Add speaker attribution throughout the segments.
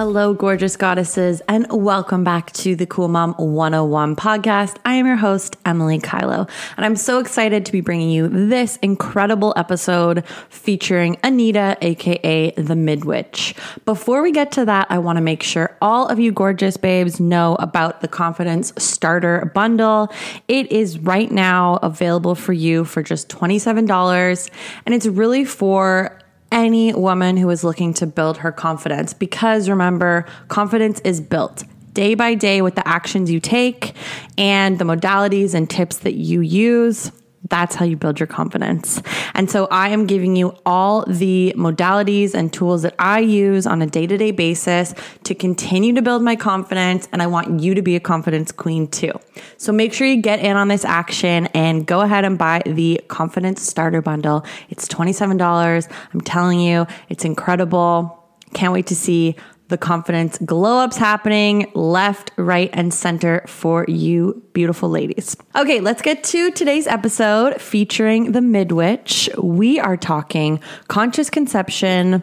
Speaker 1: Hello, gorgeous goddesses, and welcome back to the Cool Mom 101 podcast. I am your host, Emily Kylo, and I'm so excited to be bringing you this incredible episode featuring Anita, aka the Midwitch. Before we get to that, I want to make sure all of you gorgeous babes know about the Confidence Starter Bundle. It is right now available for you for just $27, and it's really for any woman who is looking to build her confidence because remember, confidence is built day by day with the actions you take and the modalities and tips that you use. That's how you build your confidence. And so I am giving you all the modalities and tools that I use on a day to day basis to continue to build my confidence. And I want you to be a confidence queen too. So make sure you get in on this action and go ahead and buy the confidence starter bundle. It's $27. I'm telling you, it's incredible. Can't wait to see the confidence glow ups happening left, right, and center for you beautiful ladies. Okay, let's get to today's episode featuring the Midwitch. We are talking conscious conception,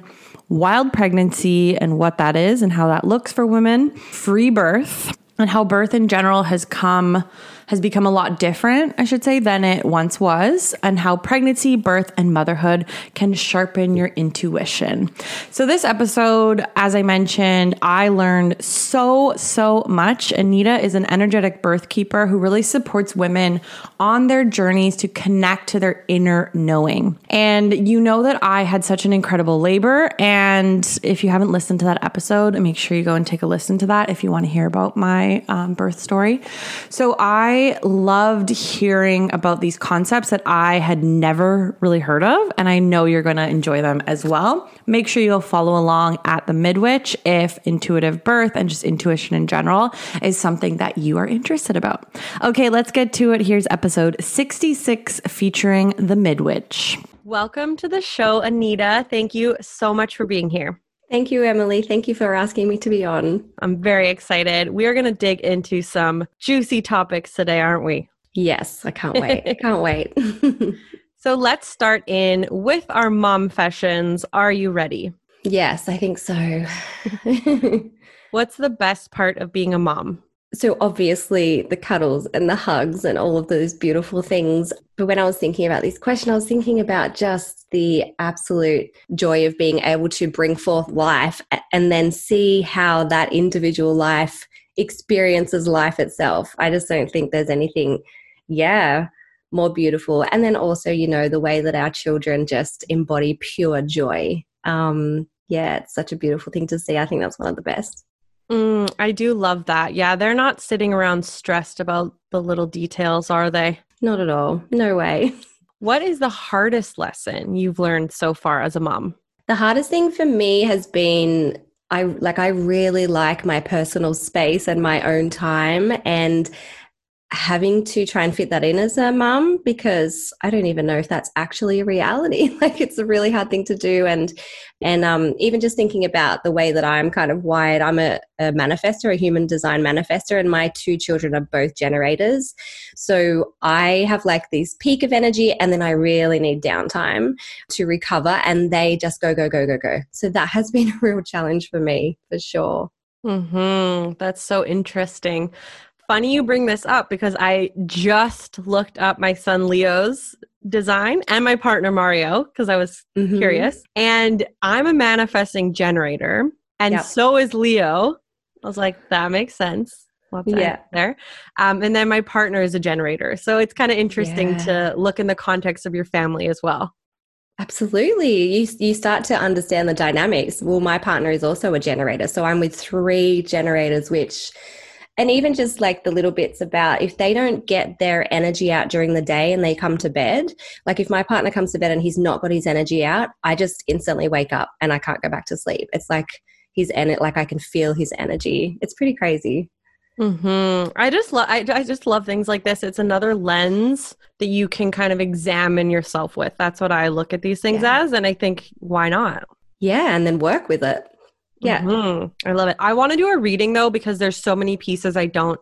Speaker 1: wild pregnancy, and what that is and how that looks for women, free birth, and how birth in general has come has become a lot different, I should say, than it once was, and how pregnancy, birth, and motherhood can sharpen your intuition. So, this episode, as I mentioned, I learned so, so much. Anita is an energetic birth keeper who really supports women on their journeys to connect to their inner knowing. And you know that I had such an incredible labor. And if you haven't listened to that episode, make sure you go and take a listen to that if you want to hear about my um, birth story. So, I I loved hearing about these concepts that I had never really heard of, and I know you're going to enjoy them as well. Make sure you'll follow along at the Midwitch if intuitive birth and just intuition in general is something that you are interested about. Okay, let's get to it. Here's episode 66 featuring the Midwitch. Welcome to the show, Anita. Thank you so much for being here.
Speaker 2: Thank you, Emily. Thank you for asking me to be on.
Speaker 1: I'm very excited. We are going to dig into some juicy topics today, aren't we?
Speaker 2: Yes, I can't wait. I can't wait.
Speaker 1: so let's start in with our mom fashions. Are you ready?
Speaker 2: Yes, I think so.
Speaker 1: What's the best part of being a mom?
Speaker 2: So obviously the cuddles and the hugs and all of those beautiful things. But when i was thinking about this question i was thinking about just the absolute joy of being able to bring forth life and then see how that individual life experiences life itself. I just don't think there's anything yeah more beautiful. And then also you know the way that our children just embody pure joy. Um yeah it's such a beautiful thing to see. I think that's one of the best
Speaker 1: Mm, I do love that. Yeah, they're not sitting around stressed about the little details, are they?
Speaker 2: Not at all. No way.
Speaker 1: What is the hardest lesson you've learned so far as a mom?
Speaker 2: The hardest thing for me has been I like I really like my personal space and my own time and having to try and fit that in as a mum because I don't even know if that's actually a reality. like it's a really hard thing to do and and um, even just thinking about the way that I'm kind of wired, I'm a, a manifester, a human design manifester, and my two children are both generators. So I have like this peak of energy and then I really need downtime to recover and they just go, go, go, go, go. So that has been a real challenge for me for sure.
Speaker 1: Hmm. That's so interesting funny you bring this up because I just looked up my son Leo's design and my partner Mario because I was mm-hmm. curious. And I'm a manifesting generator, and yep. so is Leo. I was like, that makes sense. yeah, there. Um, and then my partner is a generator, so it's kind of interesting yeah. to look in the context of your family as well.
Speaker 2: Absolutely. You, you start to understand the dynamics. Well, my partner is also a generator. So I'm with three generators, which and even just like the little bits about if they don't get their energy out during the day and they come to bed, like if my partner comes to bed and he's not got his energy out, I just instantly wake up and I can't go back to sleep. It's like he's in it like I can feel his energy. It's pretty crazy.
Speaker 1: Mm-hmm. I just love I, I just love things like this. It's another lens that you can kind of examine yourself with. That's what I look at these things yeah. as, and I think why not?
Speaker 2: Yeah, and then work with it. Yeah,
Speaker 1: mm-hmm. I love it. I want to do a reading though because there's so many pieces I don't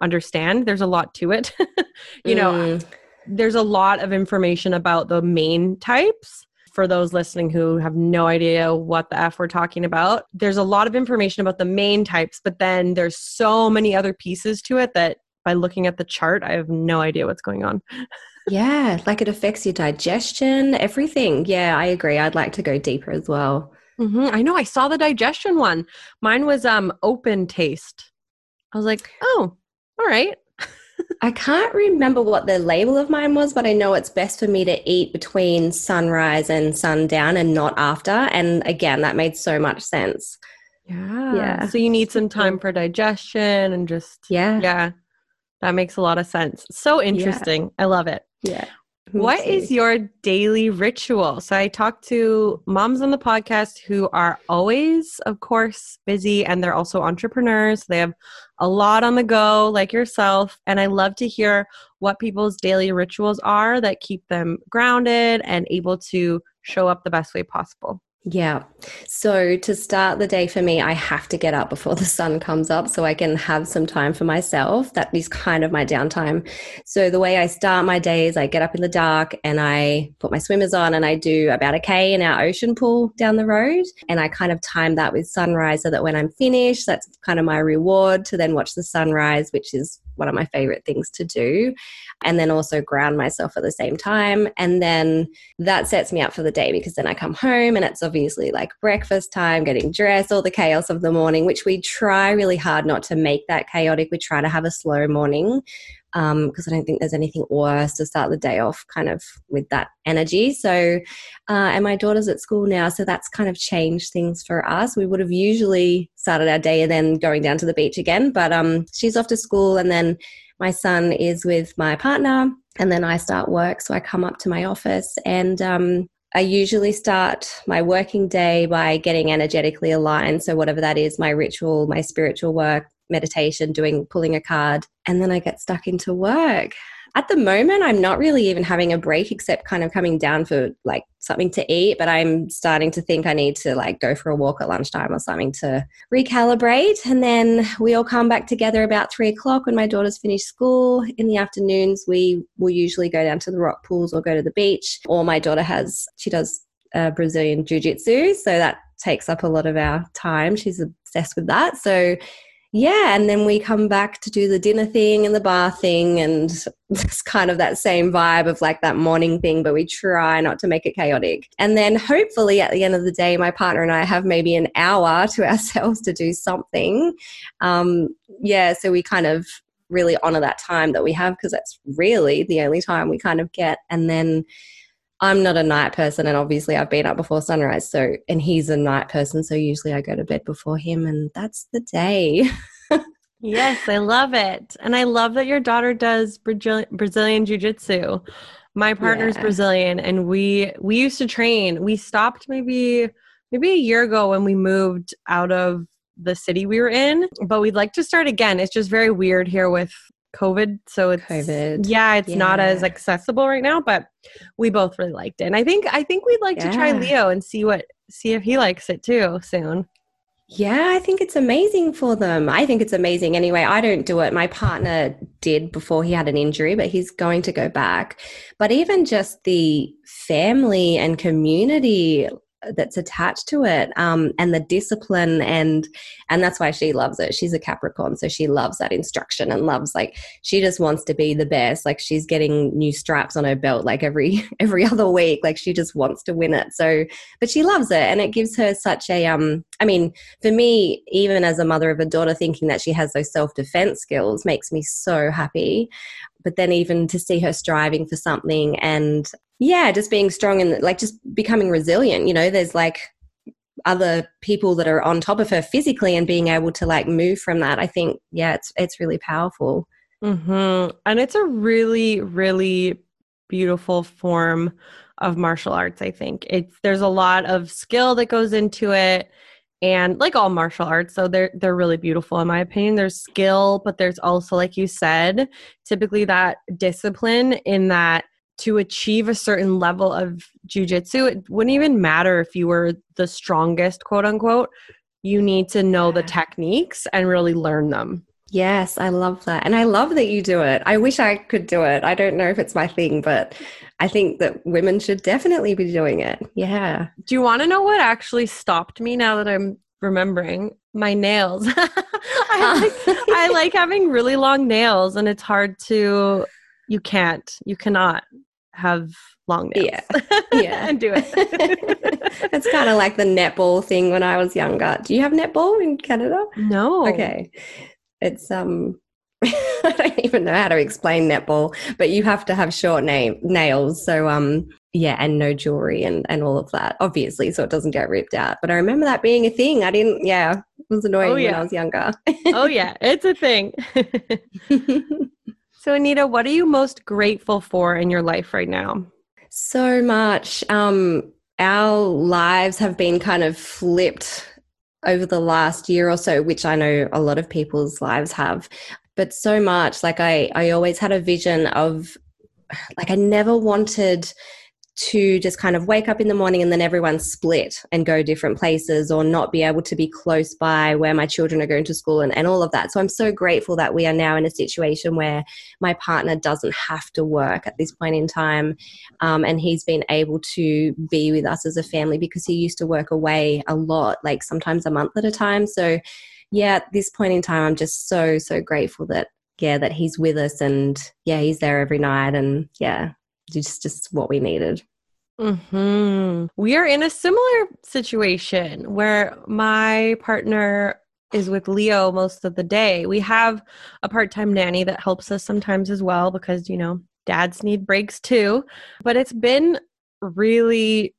Speaker 1: understand. There's a lot to it. you mm. know, there's a lot of information about the main types for those listening who have no idea what the F we're talking about, there's a lot of information about the main types, but then there's so many other pieces to it that by looking at the chart, I have no idea what's going on.
Speaker 2: yeah, like it affects your digestion, everything. Yeah, I agree. I'd like to go deeper as well.
Speaker 1: Mm-hmm. I know. I saw the digestion one. Mine was um open taste. I was like, oh, all right.
Speaker 2: I can't remember what the label of mine was, but I know it's best for me to eat between sunrise and sundown and not after. And again, that made so much sense.
Speaker 1: Yeah. Yeah. So you need some time for digestion and just
Speaker 2: Yeah.
Speaker 1: Yeah. That makes a lot of sense. So interesting. Yeah. I love it.
Speaker 2: Yeah.
Speaker 1: What is your daily ritual? So I talk to moms on the podcast who are always, of course, busy and they're also entrepreneurs. They have a lot on the go, like yourself. And I love to hear what people's daily rituals are that keep them grounded and able to show up the best way possible.
Speaker 2: Yeah. So to start the day for me, I have to get up before the sun comes up so I can have some time for myself. That is kind of my downtime. So the way I start my day is I get up in the dark and I put my swimmers on and I do about a K in our ocean pool down the road. And I kind of time that with sunrise so that when I'm finished, that's kind of my reward to then watch the sunrise, which is one of my favorite things to do. And then also ground myself at the same time. And then that sets me up for the day because then I come home and it's obviously like breakfast time, getting dressed, all the chaos of the morning, which we try really hard not to make that chaotic. We try to have a slow morning because um, I don't think there's anything worse to start the day off kind of with that energy. So, uh, and my daughter's at school now, so that's kind of changed things for us. We would have usually started our day and then going down to the beach again, but um, she's off to school, and then my son is with my partner, and then I start work. So I come up to my office and um, I usually start my working day by getting energetically aligned. So, whatever that is, my ritual, my spiritual work, meditation, doing pulling a card, and then I get stuck into work. At the moment, I'm not really even having a break except kind of coming down for like something to eat, but I'm starting to think I need to like go for a walk at lunchtime or something to recalibrate. And then we all come back together about three o'clock when my daughter's finished school. In the afternoons, we will usually go down to the rock pools or go to the beach. Or my daughter has, she does uh, Brazilian Jiu Jitsu. So that takes up a lot of our time. She's obsessed with that. So yeah, and then we come back to do the dinner thing and the bar thing, and it's kind of that same vibe of like that morning thing, but we try not to make it chaotic. And then hopefully at the end of the day, my partner and I have maybe an hour to ourselves to do something. Um, yeah, so we kind of really honor that time that we have because that's really the only time we kind of get. And then I'm not a night person, and obviously I've been up before sunrise. So, and he's a night person, so usually I go to bed before him, and that's the day.
Speaker 1: yes, I love it, and I love that your daughter does Brazilian Jiu Jitsu. My partner's yeah. Brazilian, and we we used to train. We stopped maybe maybe a year ago when we moved out of the city we were in, but we'd like to start again. It's just very weird here with COVID. So it's
Speaker 2: COVID.
Speaker 1: Yeah, it's yeah. not as accessible right now, but we both really liked it. And I think I think we'd like yeah. to try Leo and see what see if he likes it too soon.
Speaker 2: Yeah, I think it's amazing for them. I think it's amazing anyway. I don't do it. My partner did before he had an injury, but he's going to go back. But even just the family and community that's attached to it um, and the discipline and and that's why she loves it. She's a capricorn so she loves that instruction and loves like she just wants to be the best. Like she's getting new straps on her belt like every every other week. Like she just wants to win it. So but she loves it and it gives her such a um i mean for me even as a mother of a daughter thinking that she has those self-defense skills makes me so happy but then even to see her striving for something and yeah just being strong and like just becoming resilient you know there's like other people that are on top of her physically and being able to like move from that i think yeah it's it's really powerful.
Speaker 1: Mm-hmm. and it's a really really beautiful form of martial arts i think. It's there's a lot of skill that goes into it and like all martial arts so they're they're really beautiful in my opinion there's skill but there's also like you said typically that discipline in that to achieve a certain level of jujitsu, it wouldn't even matter if you were the strongest, quote unquote. You need to know the techniques and really learn them.
Speaker 2: Yes, I love that. And I love that you do it. I wish I could do it. I don't know if it's my thing, but I think that women should definitely be doing it. Yeah.
Speaker 1: Do you want to know what actually stopped me now that I'm remembering? My nails. I, like, I like having really long nails, and it's hard to you can't you cannot have long nails
Speaker 2: yeah yeah
Speaker 1: and do it
Speaker 2: it's kind of like the netball thing when i was younger do you have netball in canada
Speaker 1: no
Speaker 2: okay it's um i don't even know how to explain netball but you have to have short name nails so um yeah and no jewelry and and all of that obviously so it doesn't get ripped out but i remember that being a thing i didn't yeah it was annoying oh, yeah. when i was younger
Speaker 1: oh yeah it's a thing So, Anita, what are you most grateful for in your life right now?
Speaker 2: So much. Um, our lives have been kind of flipped over the last year or so, which I know a lot of people's lives have. But so much. Like, I, I always had a vision of, like, I never wanted to just kind of wake up in the morning and then everyone split and go different places or not be able to be close by where my children are going to school and, and all of that. So I'm so grateful that we are now in a situation where my partner doesn't have to work at this point in time um, and he's been able to be with us as a family because he used to work away a lot, like sometimes a month at a time. So yeah, at this point in time, I'm just so, so grateful that yeah, that he's with us and yeah, he's there every night and yeah, just just what we needed.
Speaker 1: Mm-hmm. We are in a similar situation where my partner is with Leo most of the day. We have a part time nanny that helps us sometimes as well because, you know, dads need breaks too. But it's been really,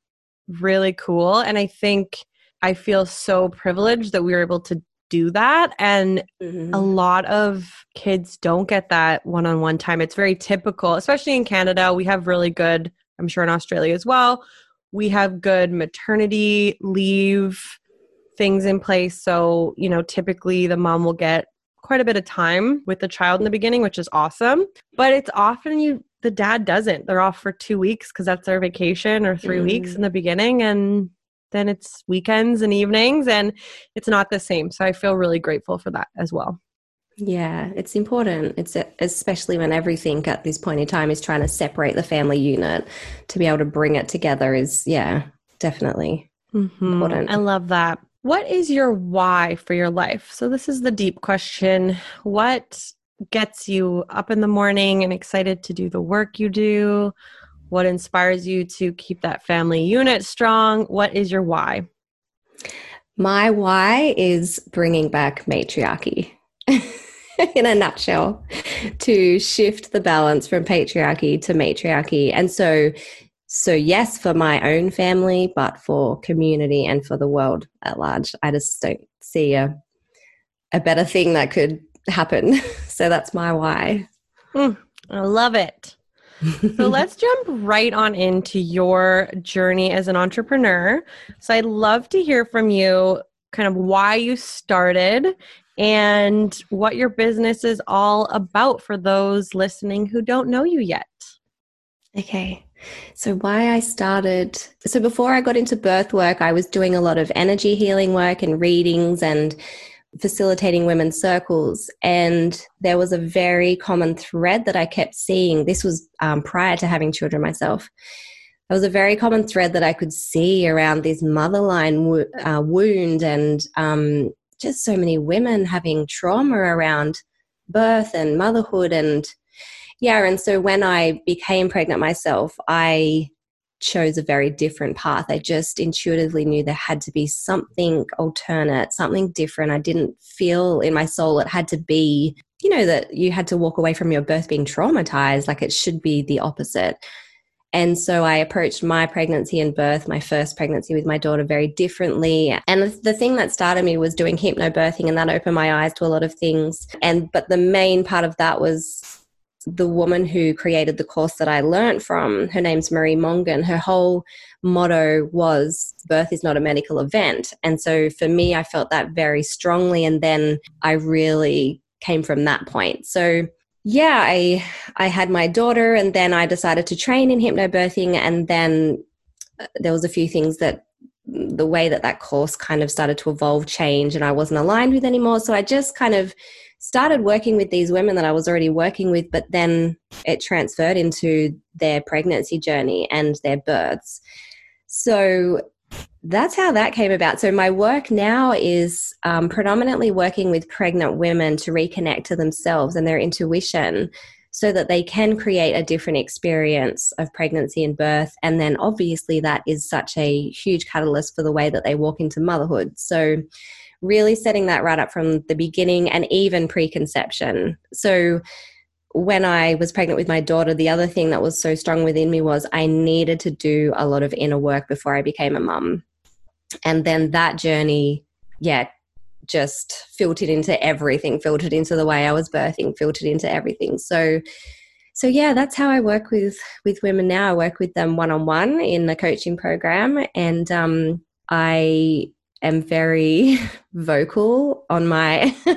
Speaker 1: really cool. And I think I feel so privileged that we were able to do that. And mm-hmm. a lot of kids don't get that one on one time. It's very typical, especially in Canada. We have really good I'm sure in Australia as well. We have good maternity leave things in place. So, you know, typically the mom will get quite a bit of time with the child in the beginning, which is awesome. But it's often you the dad doesn't. They're off for 2 weeks cuz that's their vacation or 3 mm. weeks in the beginning and then it's weekends and evenings and it's not the same. So I feel really grateful for that as well.
Speaker 2: Yeah, it's important. It's especially when everything at this point in time is trying to separate the family unit to be able to bring it together is yeah, definitely mm-hmm. important.
Speaker 1: I love that. What is your why for your life? So this is the deep question. What gets you up in the morning and excited to do the work you do? What inspires you to keep that family unit strong? What is your why?
Speaker 2: My why is bringing back matriarchy. in a nutshell, to shift the balance from patriarchy to matriarchy. And so, so yes, for my own family, but for community and for the world at large, I just don't see a a better thing that could happen. so that's my why.
Speaker 1: Mm, I love it. So let's jump right on into your journey as an entrepreneur. So I'd love to hear from you kind of why you started and what your business is all about for those listening who don't know you yet.
Speaker 2: Okay. So, why I started. So, before I got into birth work, I was doing a lot of energy healing work and readings and facilitating women's circles. And there was a very common thread that I kept seeing. This was um, prior to having children myself. There was a very common thread that I could see around this motherline wo- uh, wound and um, just so many women having trauma around birth and motherhood and yeah and so when i became pregnant myself i chose a very different path i just intuitively knew there had to be something alternate something different i didn't feel in my soul it had to be you know that you had to walk away from your birth being traumatized like it should be the opposite And so I approached my pregnancy and birth, my first pregnancy with my daughter, very differently. And the thing that started me was doing hypnobirthing, and that opened my eyes to a lot of things. And but the main part of that was the woman who created the course that I learned from. Her name's Marie Mongan. Her whole motto was birth is not a medical event. And so for me, I felt that very strongly. And then I really came from that point. So yeah, I I had my daughter, and then I decided to train in hypnobirthing, and then uh, there was a few things that the way that that course kind of started to evolve, change, and I wasn't aligned with anymore. So I just kind of started working with these women that I was already working with, but then it transferred into their pregnancy journey and their births. So that's how that came about. So, my work now is um, predominantly working with pregnant women to reconnect to themselves and their intuition so that they can create a different experience of pregnancy and birth. And then, obviously, that is such a huge catalyst for the way that they walk into motherhood. So, really setting that right up from the beginning and even preconception. So, when I was pregnant with my daughter, the other thing that was so strong within me was I needed to do a lot of inner work before I became a mum. And then that journey yeah just filtered into everything filtered into the way i was birthing filtered into everything. So so yeah that's how i work with with women now. I work with them one-on-one in the coaching program and um, i am very vocal on my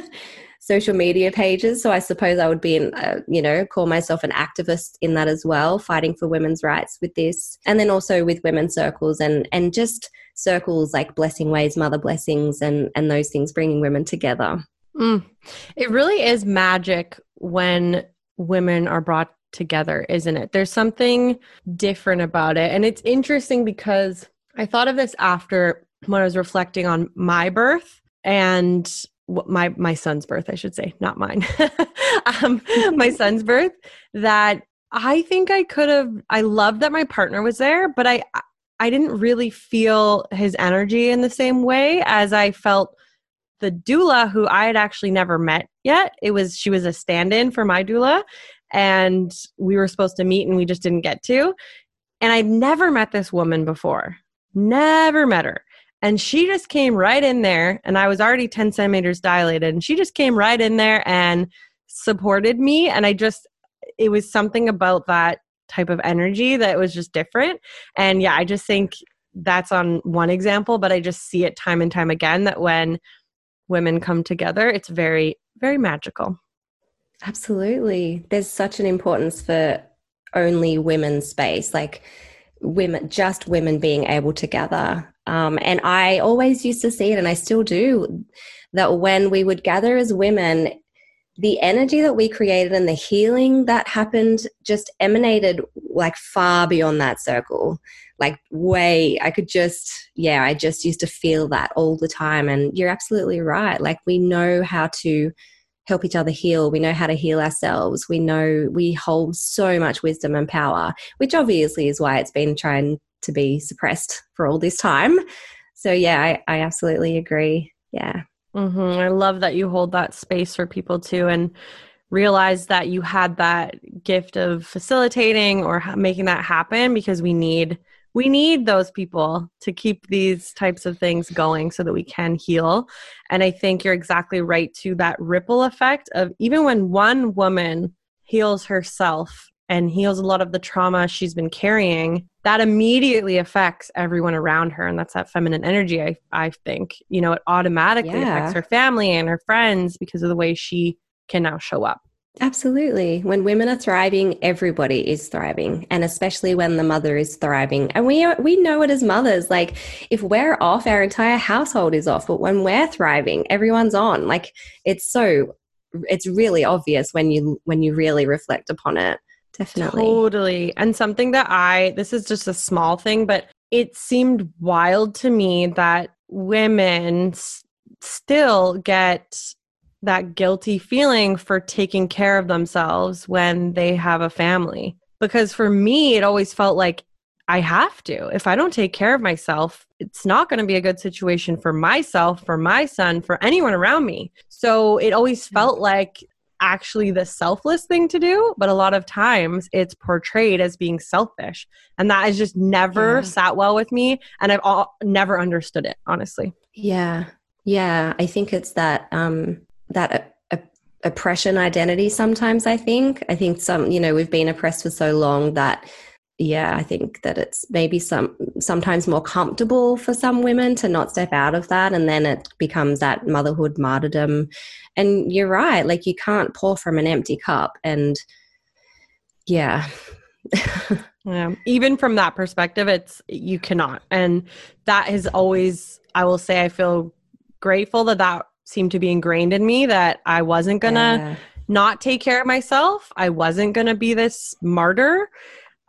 Speaker 2: social media pages. So I suppose I would be, in, uh, you know, call myself an activist in that as well, fighting for women's rights with this, and then also with women's circles and and just circles like Blessing Ways, Mother Blessings, and and those things, bringing women together.
Speaker 1: Mm. It really is magic when women are brought together, isn't it? There's something different about it, and it's interesting because I thought of this after when I was reflecting on my birth and my my son's birth i should say not mine. Um, my son's birth that i think i could have i loved that my partner was there but i i didn't really feel his energy in the same way as i felt the doula who i had actually never met yet. It was she was a stand-in for my doula and we were supposed to meet and we just didn't get to. And i'd never met this woman before. Never met her and she just came right in there, and I was already 10 centimeters dilated, and she just came right in there and supported me. And I just, it was something about that type of energy that was just different. And yeah, I just think that's on one example, but I just see it time and time again that when women come together, it's very, very magical.
Speaker 2: Absolutely. There's such an importance for only women's space. Like, women, just women being able to gather. Um, and I always used to see it, and I still do, that when we would gather as women, the energy that we created and the healing that happened just emanated like far beyond that circle. Like, way, I could just, yeah, I just used to feel that all the time. And you're absolutely right. Like, we know how to help each other heal. We know how to heal ourselves. We know we hold so much wisdom and power, which obviously is why it's been trying to be suppressed for all this time. So, yeah, I, I absolutely agree. Yeah.
Speaker 1: Mm-hmm. I love that you hold that space for people too and realize that you had that gift of facilitating or making that happen because we need we need those people to keep these types of things going so that we can heal. And I think you're exactly right to that ripple effect of even when one woman heals herself and heals a lot of the trauma she's been carrying, that immediately affects everyone around her. And that's that feminine energy, I, I think. You know, it automatically yeah. affects her family and her friends because of the way she can now show up.
Speaker 2: Absolutely. When women are thriving, everybody is thriving, and especially when the mother is thriving. And we are, we know it as mothers. Like if we're off, our entire household is off. But when we're thriving, everyone's on. Like it's so it's really obvious when you when you really reflect upon it. Definitely.
Speaker 1: Totally. And something that I this is just a small thing, but it seemed wild to me that women s- still get that guilty feeling for taking care of themselves when they have a family. Because for me, it always felt like I have to. If I don't take care of myself, it's not going to be a good situation for myself, for my son, for anyone around me. So it always mm. felt like actually the selfless thing to do, but a lot of times it's portrayed as being selfish. And that has just never yeah. sat well with me. And I've all, never understood it, honestly.
Speaker 2: Yeah. Yeah. I think it's that, um, that uh, oppression identity sometimes, I think. I think some, you know, we've been oppressed for so long that yeah, I think that it's maybe some sometimes more comfortable for some women to not step out of that, and then it becomes that motherhood martyrdom. And you're right, like you can't pour from an empty cup, and yeah.
Speaker 1: yeah, even from that perspective, it's you cannot, and that has always. I will say, I feel grateful that that seemed to be ingrained in me that I wasn't gonna. Yeah. Not take care of myself. I wasn't going to be this martyr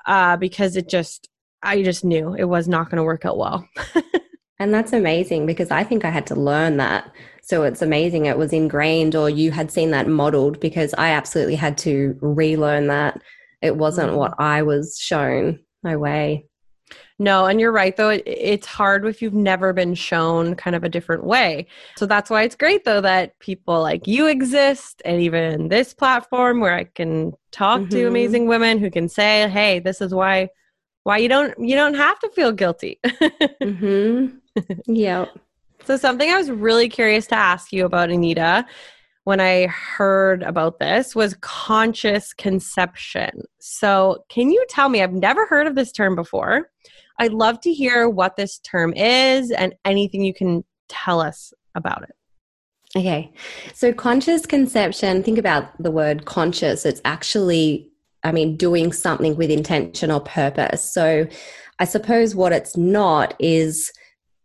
Speaker 1: uh, because it just, I just knew it was not going to work out well.
Speaker 2: and that's amazing because I think I had to learn that. So it's amazing it was ingrained or you had seen that modeled because I absolutely had to relearn that. It wasn't what mm. I was shown. No way.
Speaker 1: No, and you're right though. It, it's hard if you've never been shown kind of a different way. So that's why it's great though that people like you exist and even this platform where I can talk mm-hmm. to amazing women who can say, "Hey, this is why why you don't you don't have to feel guilty."
Speaker 2: mhm. Yeah.
Speaker 1: So something I was really curious to ask you about Anita when I heard about this was conscious conception. So, can you tell me? I've never heard of this term before. I'd love to hear what this term is and anything you can tell us about it.
Speaker 2: Okay. So, conscious conception, think about the word conscious. It's actually, I mean, doing something with intention or purpose. So, I suppose what it's not is,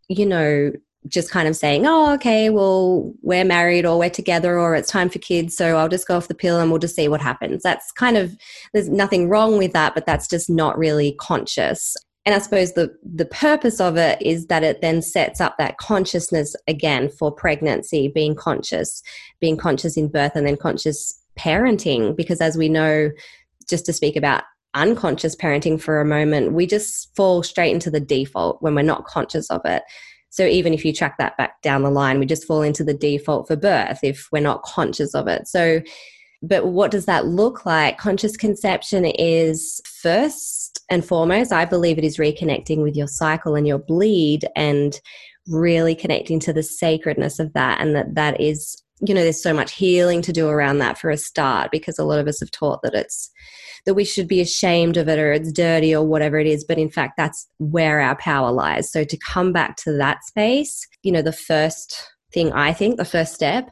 Speaker 2: you know, just kind of saying, oh, okay, well, we're married or we're together or it's time for kids. So I'll just go off the pill and we'll just see what happens. That's kind of, there's nothing wrong with that, but that's just not really conscious and I suppose the the purpose of it is that it then sets up that consciousness again for pregnancy, being conscious, being conscious in birth, and then conscious parenting. Because as we know, just to speak about unconscious parenting for a moment, we just fall straight into the default when we're not conscious of it. So even if you track that back down the line, we just fall into the default for birth if we're not conscious of it. So but what does that look like? Conscious conception is first and foremost, I believe it is reconnecting with your cycle and your bleed and really connecting to the sacredness of that. And that that is, you know, there's so much healing to do around that for a start because a lot of us have taught that it's, that we should be ashamed of it or it's dirty or whatever it is. But in fact, that's where our power lies. So to come back to that space, you know, the first thing I think, the first step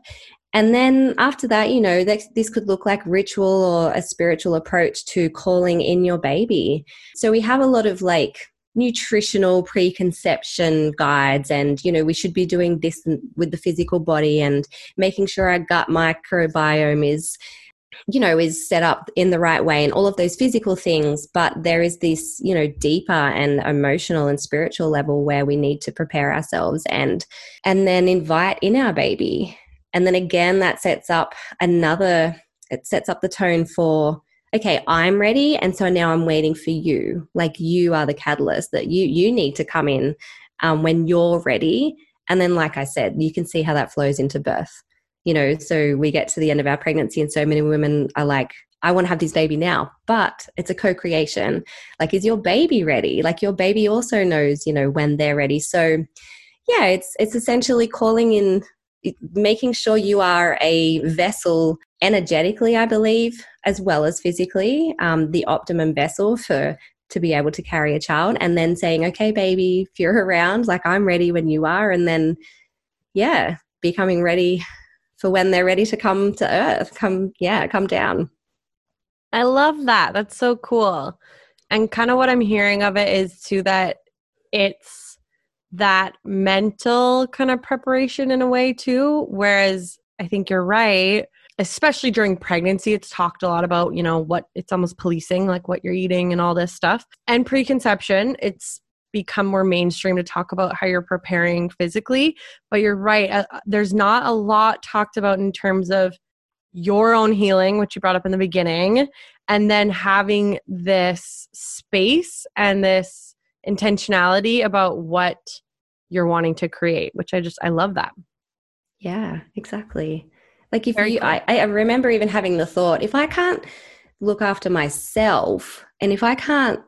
Speaker 2: and then after that, you know, this could look like ritual or a spiritual approach to calling in your baby. So we have a lot of like nutritional preconception guides and you know we should be doing this with the physical body and making sure our gut microbiome is you know is set up in the right way and all of those physical things but there is this you know deeper and emotional and spiritual level where we need to prepare ourselves and and then invite in our baby and then again, that sets up another, it sets up the tone for, okay, I'm ready. And so now I'm waiting for you. Like you are the catalyst that you, you need to come in um, when you're ready. And then, like I said, you can see how that flows into birth. You know, so we get to the end of our pregnancy, and so many women are like, I want to have this baby now, but it's a co creation. Like, is your baby ready? Like, your baby also knows, you know, when they're ready. So, yeah, it's it's essentially calling in making sure you are a vessel energetically, I believe, as well as physically, um, the optimum vessel for to be able to carry a child, and then saying, "Okay, baby, if you're around, like I'm ready when you are," and then, yeah, becoming ready for when they're ready to come to Earth, come, yeah, come down.
Speaker 1: I love that. That's so cool. And kind of what I'm hearing of it is too that it's that mental kind of preparation in a way too. Whereas I think you're right, especially during pregnancy, it's talked a lot about, you know, what it's almost policing, like what you're eating and all this stuff. And preconception, it's become more mainstream to talk about how you're preparing physically. But you're right, uh, there's not a lot talked about in terms of your own healing, which you brought up in the beginning, and then having this space and this intentionality about what you're wanting to create, which I just, I love that.
Speaker 2: Yeah, exactly. Like if
Speaker 1: Very
Speaker 2: you,
Speaker 1: cool.
Speaker 2: I, I remember even having the thought, if I can't look after myself, and if I can't,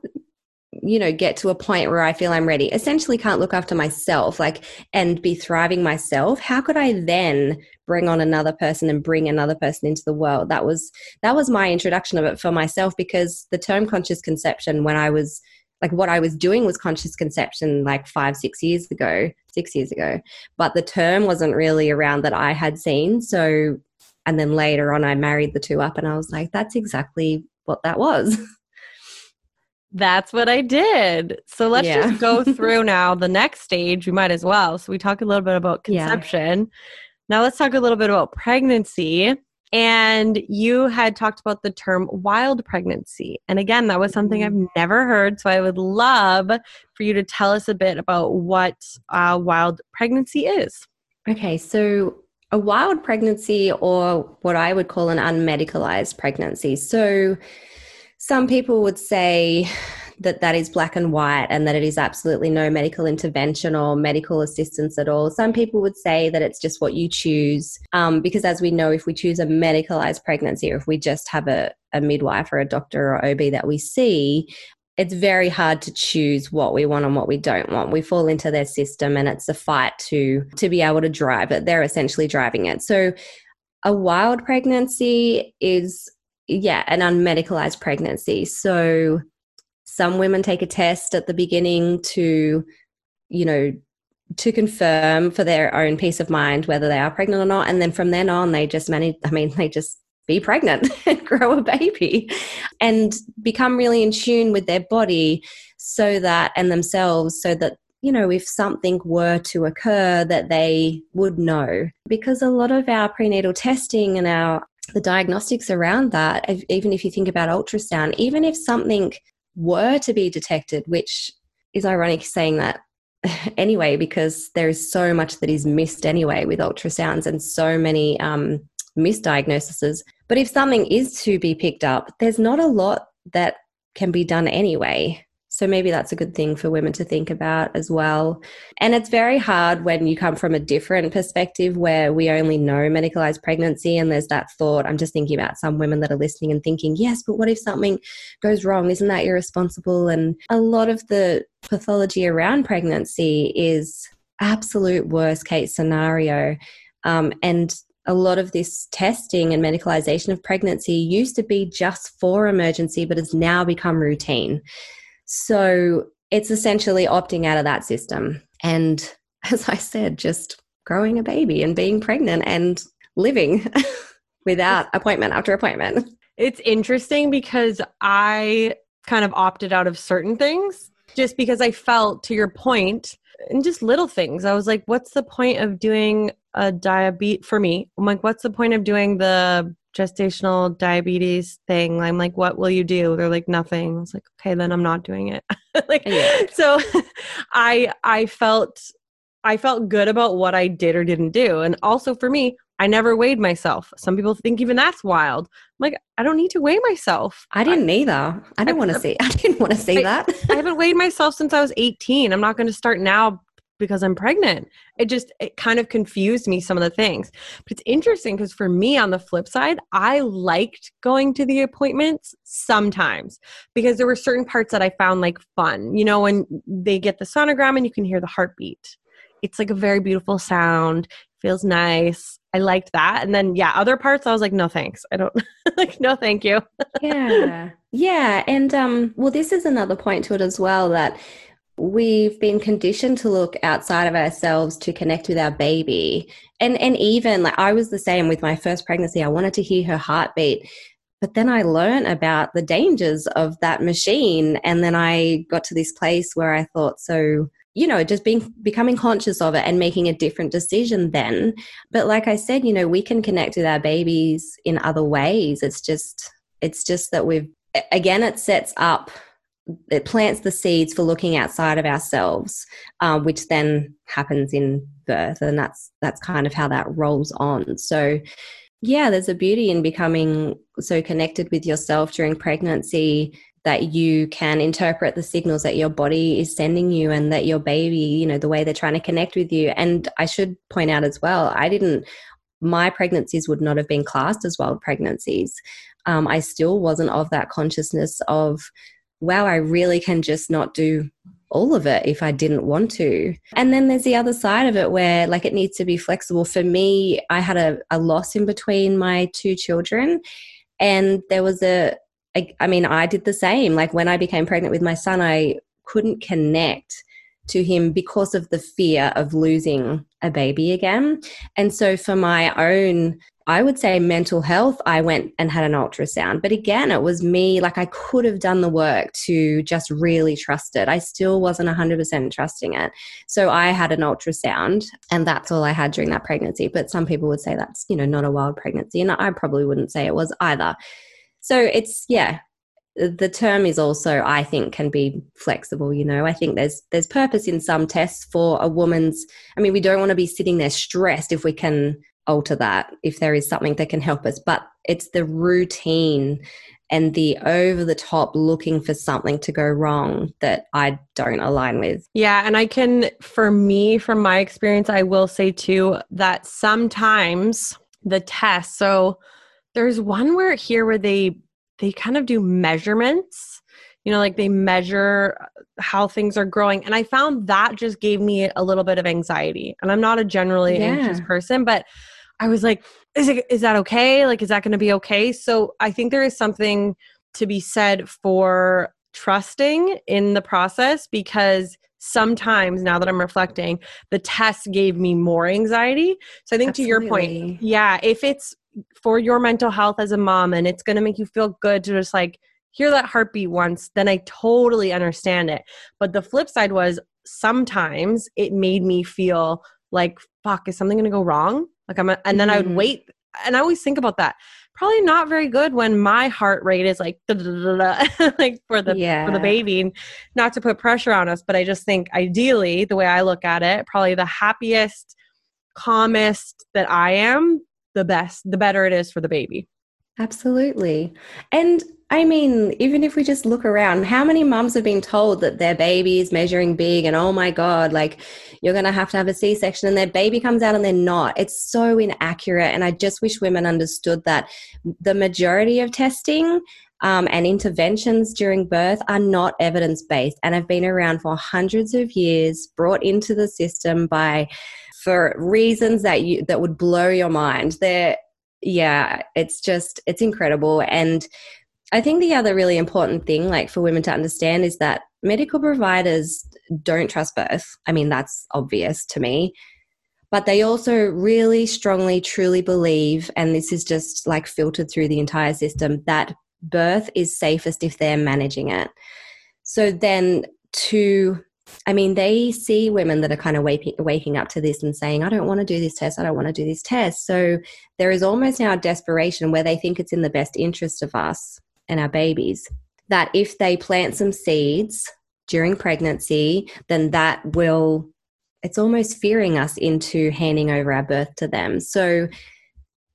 Speaker 2: you know, get to a point where I feel I'm ready, essentially can't look after myself, like and be thriving myself, how could I then bring on another person and bring another person into the world? That was that was my introduction of it for myself because the term conscious conception when I was like what I was doing was conscious conception like five, six years ago, six years ago. But the term wasn't really around that I had seen. So, and then later on, I married the two up and I was like, that's exactly what that was.
Speaker 1: That's what I did. So let's
Speaker 2: Yeah.
Speaker 1: just go through now the next stage. We might as well. So we talk a little bit about
Speaker 2: Yeah.
Speaker 1: conception. Now let's talk a little bit about pregnancy. And you had talked about the term wild pregnancy. And again, that was something I've never heard. So I would love for you to tell us a bit about what uh, wild pregnancy is.
Speaker 2: Okay, so a wild pregnancy, or what I would call an unmedicalized pregnancy. So, some people would say that that is black and white and that it is absolutely no medical intervention or medical assistance at all. Some people would say that it's just what you choose. Um, because, as we know, if we choose a medicalized pregnancy or if we just have a, a midwife or a doctor or OB that we see, it's very hard to choose what we want and what we don't want. We fall into their system and it's a fight to to be able to drive it. They're essentially driving it. So a wild pregnancy is yeah, an unmedicalized pregnancy. So some women take a test at the beginning to you know to confirm for their own peace of mind whether they are pregnant or not. And then from then on they just manage I mean they just be pregnant and grow a baby and become really in tune with their body so that and themselves so that you know if something were to occur that they would know. Because a lot of our prenatal testing and our the diagnostics around that even if you think about ultrasound even if something were to be detected which is ironic saying that anyway because there is so much that is missed anyway with ultrasounds and so many um, misdiagnoses but if something is to be picked up, there's not a lot that can be done anyway. So maybe that's a good thing for women to think about as well. And it's very hard when you come from a different perspective where we only know medicalized pregnancy and there's that thought. I'm just thinking about some women that are listening and thinking, yes, but what if something goes wrong? Isn't that irresponsible? And a lot of the pathology around pregnancy is absolute worst case scenario. Um, and a lot of this testing and medicalization of pregnancy used to be just for emergency, but has now become routine. So it's essentially opting out of that system. And as I said, just growing a baby and being pregnant and living without appointment after appointment.
Speaker 1: It's interesting because I kind of opted out of certain things just because I felt, to your point, and just little things. I was like, what's the point of doing a diabetes for me? I'm like, what's the point of doing the gestational diabetes thing? I'm like, what will you do? They're like, nothing. I was like, okay, then I'm not doing it. like,
Speaker 2: Yeah.
Speaker 1: so I I felt I felt good about what I did or didn't do. And also for me, I never weighed myself. Some people think even that's wild. I'm like, I don't need to weigh myself.
Speaker 2: I didn't either. I didn't want to see. I didn't want to see
Speaker 1: I-
Speaker 2: that.
Speaker 1: I haven't weighed myself since I was 18. I'm not going to start now because I'm pregnant. It just it kind of confused me some of the things. But it's interesting because for me on the flip side, I liked going to the appointments sometimes because there were certain parts that I found like fun. You know, when they get the sonogram and you can hear the heartbeat. It's like a very beautiful sound, feels nice. I liked that. And then yeah, other parts I was like no thanks. I don't like no thank you.
Speaker 2: yeah yeah and um well this is another point to it as well that we've been conditioned to look outside of ourselves to connect with our baby. And and even like i was the same with my first pregnancy. I wanted to hear her heartbeat but then i learned about the dangers of that machine. And then i got to this place where i thought so you know just being becoming conscious of it and making a different decision then. But like i said you know we can connect with our babies in other ways. It's just it's just that we've again it sets up it plants the seeds for looking outside of ourselves um, which then happens in birth and that's that's kind of how that rolls on. So yeah there's a beauty in becoming so connected with yourself during pregnancy that you can interpret the signals that your body is sending you and that your baby you know the way they're trying to connect with you. And i should point out as well i didn't my pregnancies would not have been classed as wild pregnancies. Um, I still wasn't of that consciousness of, wow, I really can just not do all of it if I didn't want to. And then there's the other side of it where like it needs to be flexible. For me, I had a, a loss in between my two children. And there was a, a, I mean, I did the same. Like when I became pregnant with my son, I couldn't connect to him because of the fear of losing a baby again. And so for my own I would say mental health, I went and had an ultrasound. But again, it was me, like I could have done the work to just really trust it. I still wasn't 100% trusting it. So I had an ultrasound, and that's all I had during that pregnancy. But some people would say that's, you know, not a wild pregnancy. And I probably wouldn't say it was either. So it's, yeah, the term is also i think can be flexible you know i think there's there's purpose in some tests for a woman's i mean we don't want to be sitting there stressed if we can alter that if there is something that can help us but it's the routine and the over the top looking for something to go wrong that I don't align with.
Speaker 1: Yeah, and I can for me from my experience I will say too that sometimes the test so there's one where here where they they kind of do measurements you know like they measure how things are growing and i found that just gave me a little bit of anxiety and i'm not a generally yeah. anxious person but I was like, is it is that okay? Like, is that going to be okay? So I think there is something to be said for trusting in the process because sometimes now that I'm reflecting, the test gave me more anxiety. So I think Absolutely. to your point, yeah, if it's for your mental health as a mom and it's going to make you feel good to just like hear that heartbeat once, then I totally understand it. But the flip side was sometimes it made me feel like, fuck, is something going to go wrong? Like I'm, a, and then mm-hmm. I would mm-hmm. wait. And I always think about that. Probably not very good when my heart rate is like, like for the yeah. for the baby. Not to put pressure on us, but I just think ideally, the way I look at it, probably the happiest, calmest that I am, the best, the better it is for the baby.
Speaker 2: Absolutely. And I mean, even if we just look around, how many mums have been told that their baby is measuring big and oh my God, like you're going to have to have a C section and their baby comes out and they're not? It's so inaccurate. And I just wish women understood that the majority of testing um, and interventions during birth are not evidence based and have been around for hundreds of years, brought into the system by for reasons that you that would blow your mind. They're yeah, it's just it's incredible and I think the other really important thing, like for women to understand, is that medical providers don't trust birth. I mean, that's obvious to me. But they also really strongly, truly believe, and this is just like filtered through the entire system, that birth is safest if they're managing it. So then to I mean, they see women that are kind of waking, waking up to this and saying, I don't want to do this test. I don't want to do this test. So there is almost now a desperation where they think it's in the best interest of us and our babies that if they plant some seeds during pregnancy, then that will, it's almost fearing us into handing over our birth to them. So,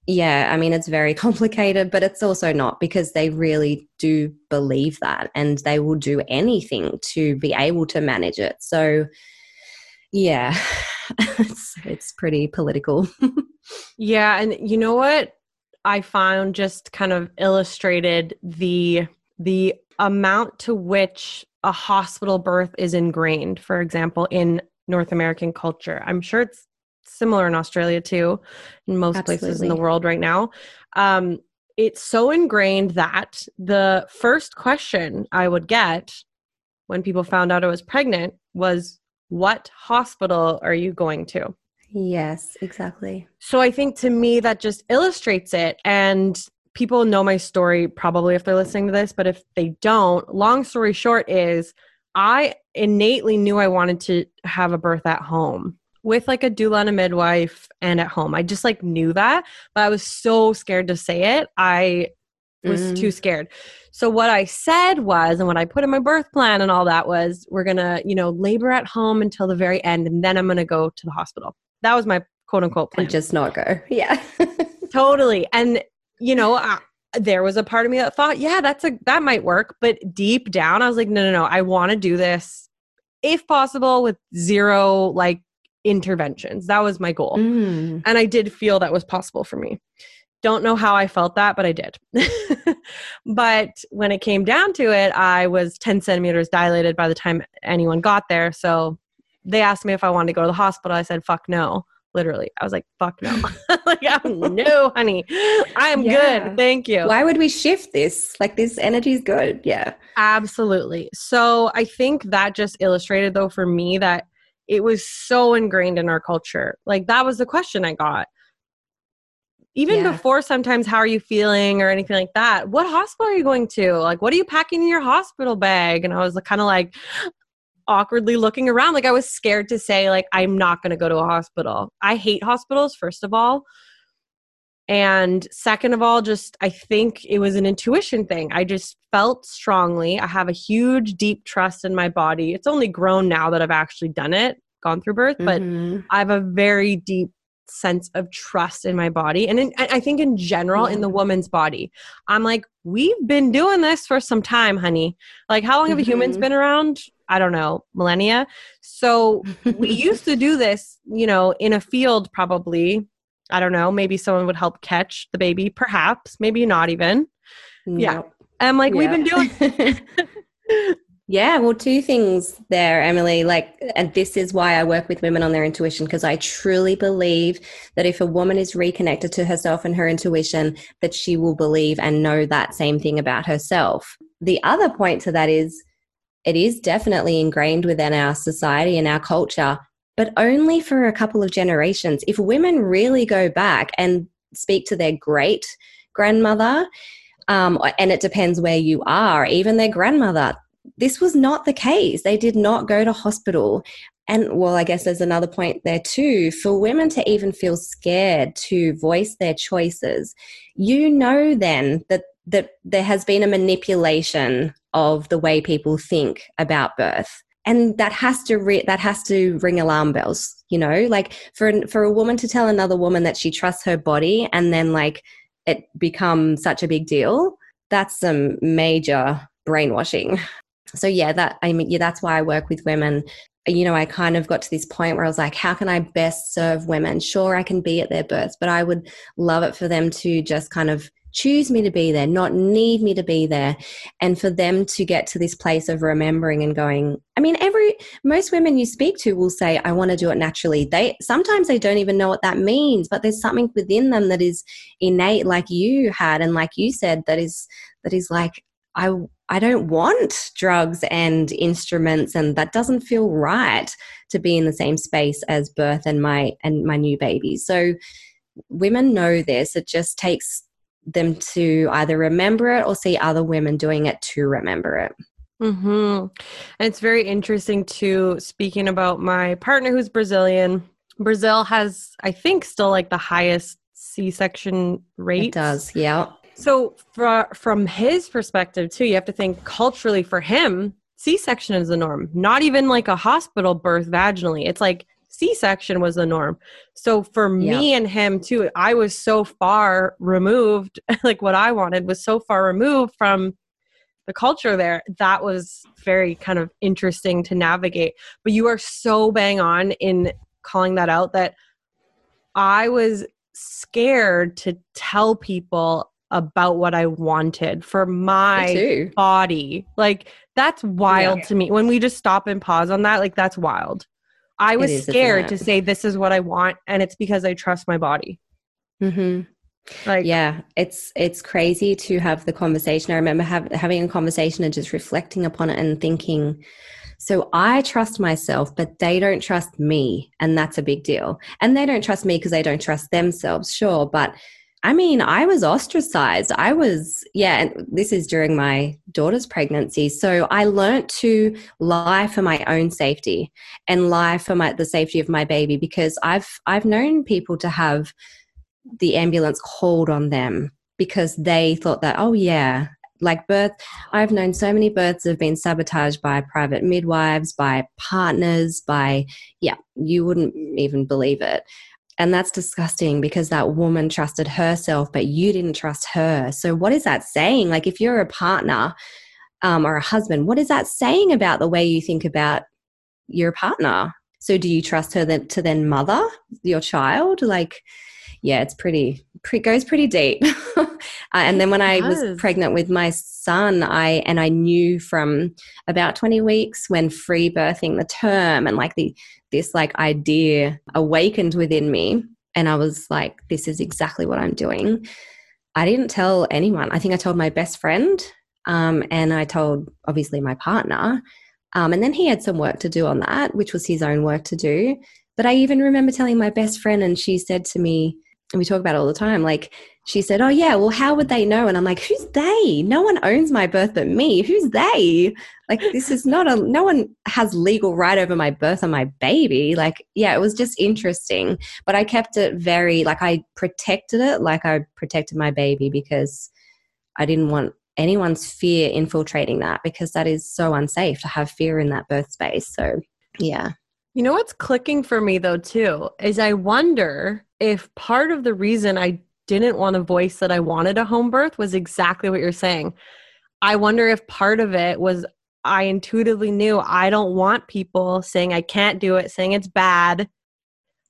Speaker 2: yeah, I mean, it's very complicated, but it's also not because they really do believe that and they will do anything to be able to manage it. So, yeah, it's, it's pretty political.
Speaker 1: yeah. And you know what? I found just kind of illustrated the the amount to which a hospital birth is ingrained, for example, in North American culture. I'm sure it's similar in Australia too, in most Absolutely. places in the world right now. Um, it's so ingrained that the first question I would get when people found out I was pregnant was, What hospital are you going to?
Speaker 2: Yes, exactly.
Speaker 1: So I think to me that just illustrates it. And people know my story probably if they're listening to this, but if they don't, long story short is I innately knew I wanted to have a birth at home with like a doula and a midwife and at home. I just like knew that, but I was so scared to say it. I was mm. too scared. So what I said was, and what I put in my birth plan and all that was, we're gonna, you know, labor at home until the very end, and then I'm gonna go to the hospital. That was my quote unquote plan.
Speaker 2: And just not go. Yeah.
Speaker 1: totally. And, you know, I, there was a part of me that thought, yeah, that's a, that might work. But deep down, I was like, no, no, no, I want to do this if possible with zero like interventions. That was my goal. Mm. And I did feel that was possible for me. Don't know how I felt that, but I did. but when it came down to it, I was 10 centimeters dilated by the time anyone got there. So they asked me if I wanted to go to the hospital. I said, fuck no. Literally, I was like, fuck no. like, I'm, no, honey, I am yeah. good. Thank you.
Speaker 2: Why would we shift this? Like, this energy is good. Yeah.
Speaker 1: Absolutely. So I think that just illustrated, though, for me that it was so ingrained in our culture. Like, that was the question I got. Even yeah. before sometimes how are you feeling? or anything like that what hospital are you going to? Like what are you packing in your hospital bag? And i was kind of like awkwardly looking around. Like i was scared to say like i'm not going to go to a hospital. I hate hospitals first of all and second of all just i think it was an intuition thing. I just felt strongly. I have a huge deep trust in my body. It's only grown now that i've actually done it gone through birth but mm-hmm. i have a very deep sense of trust in my body and in, i think in general in the woman's body. I'm like we've been doing this for some time honey. Like how long have mm-hmm. humans been around? I don't know millennia. So we used to do this you know in a field probably i don't know maybe someone would help catch the baby perhaps maybe not even no. yeah i'm like yeah. we've been doing
Speaker 2: Yeah, well, two things there, Emily. Like, and this is why I work with women on their intuition because I truly believe that if a woman is reconnected to herself and her intuition, that she will believe and know that same thing about herself. The other point to that is it is definitely ingrained within our society and our culture, but only for a couple of generations. If women really go back and speak to their great grandmother, um, and it depends where you are, even their grandmother, this was not the case. They did not go to hospital. And well, I guess there's another point there too. For women to even feel scared to voice their choices, you know then that that there has been a manipulation of the way people think about birth. And that has to re- that has to ring alarm bells, you know? Like for for a woman to tell another woman that she trusts her body and then like it become such a big deal, that's some major brainwashing. So yeah that i mean yeah that's why i work with women. You know i kind of got to this point where i was like how can i best serve women? Sure i can be at their births but i would love it for them to just kind of choose me to be there not need me to be there and for them to get to this place of remembering and going i mean every most women you speak to will say i want to do it naturally they sometimes they don't even know what that means but there's something within them that is innate like you had and like you said that is that is like I I don't want drugs and instruments and that doesn't feel right to be in the same space as birth and my and my new baby. So women know this. It just takes them to either remember it or see other women doing it to remember it.
Speaker 1: Mm-hmm. And it's very interesting to speaking about my partner who's Brazilian. Brazil has, I think, still like the highest C-section rate. It
Speaker 2: does, yeah.
Speaker 1: So, for, from his perspective, too, you have to think culturally for him, C section is the norm, not even like a hospital birth vaginally. It's like C section was the norm. So, for me and him, too, I was so far removed, like what I wanted was so far removed from the culture there. That was very kind of interesting to navigate. But you are so bang on in calling that out that I was scared to tell people about what I wanted for my body. Like that's wild yeah. to me. When we just stop and pause on that, like that's wild. I was is, scared to say this is what I want and it's because I trust my body.
Speaker 2: Mm-hmm. Like yeah, it's it's crazy to have the conversation. I remember have, having a conversation and just reflecting upon it and thinking so I trust myself, but they don't trust me. And that's a big deal. And they don't trust me because they don't trust themselves, sure. But I mean, I was ostracized. I was, yeah, and this is during my daughter's pregnancy. So I learned to lie for my own safety and lie for my, the safety of my baby because I've, I've known people to have the ambulance called on them because they thought that, oh, yeah, like birth, I've known so many births have been sabotaged by private midwives, by partners, by, yeah, you wouldn't even believe it. And that's disgusting because that woman trusted herself, but you didn't trust her. So, what is that saying? Like, if you're a partner um, or a husband, what is that saying about the way you think about your partner? So do you trust her then to then mother your child? Like, yeah, it's pretty, pretty goes pretty deep. uh, and then when I was pregnant with my son, I and I knew from about 20 weeks when free birthing the term and like the this like idea awakened within me and I was like this is exactly what I'm doing. I didn't tell anyone. I think I told my best friend um, and I told obviously my partner. Um, and then he had some work to do on that, which was his own work to do. But I even remember telling my best friend, and she said to me, and we talk about it all the time, like, she said, Oh, yeah, well, how would they know? And I'm like, Who's they? No one owns my birth but me. Who's they? Like, this is not a, no one has legal right over my birth and my baby. Like, yeah, it was just interesting. But I kept it very, like, I protected it like I protected my baby because I didn't want anyone's fear infiltrating that because that is so unsafe to have fear in that birth space. So, yeah.
Speaker 1: You know what's clicking for me though, too, is I wonder if part of the reason I didn't want to voice that I wanted a home birth was exactly what you're saying. I wonder if part of it was I intuitively knew I don't want people saying I can't do it, saying it's bad.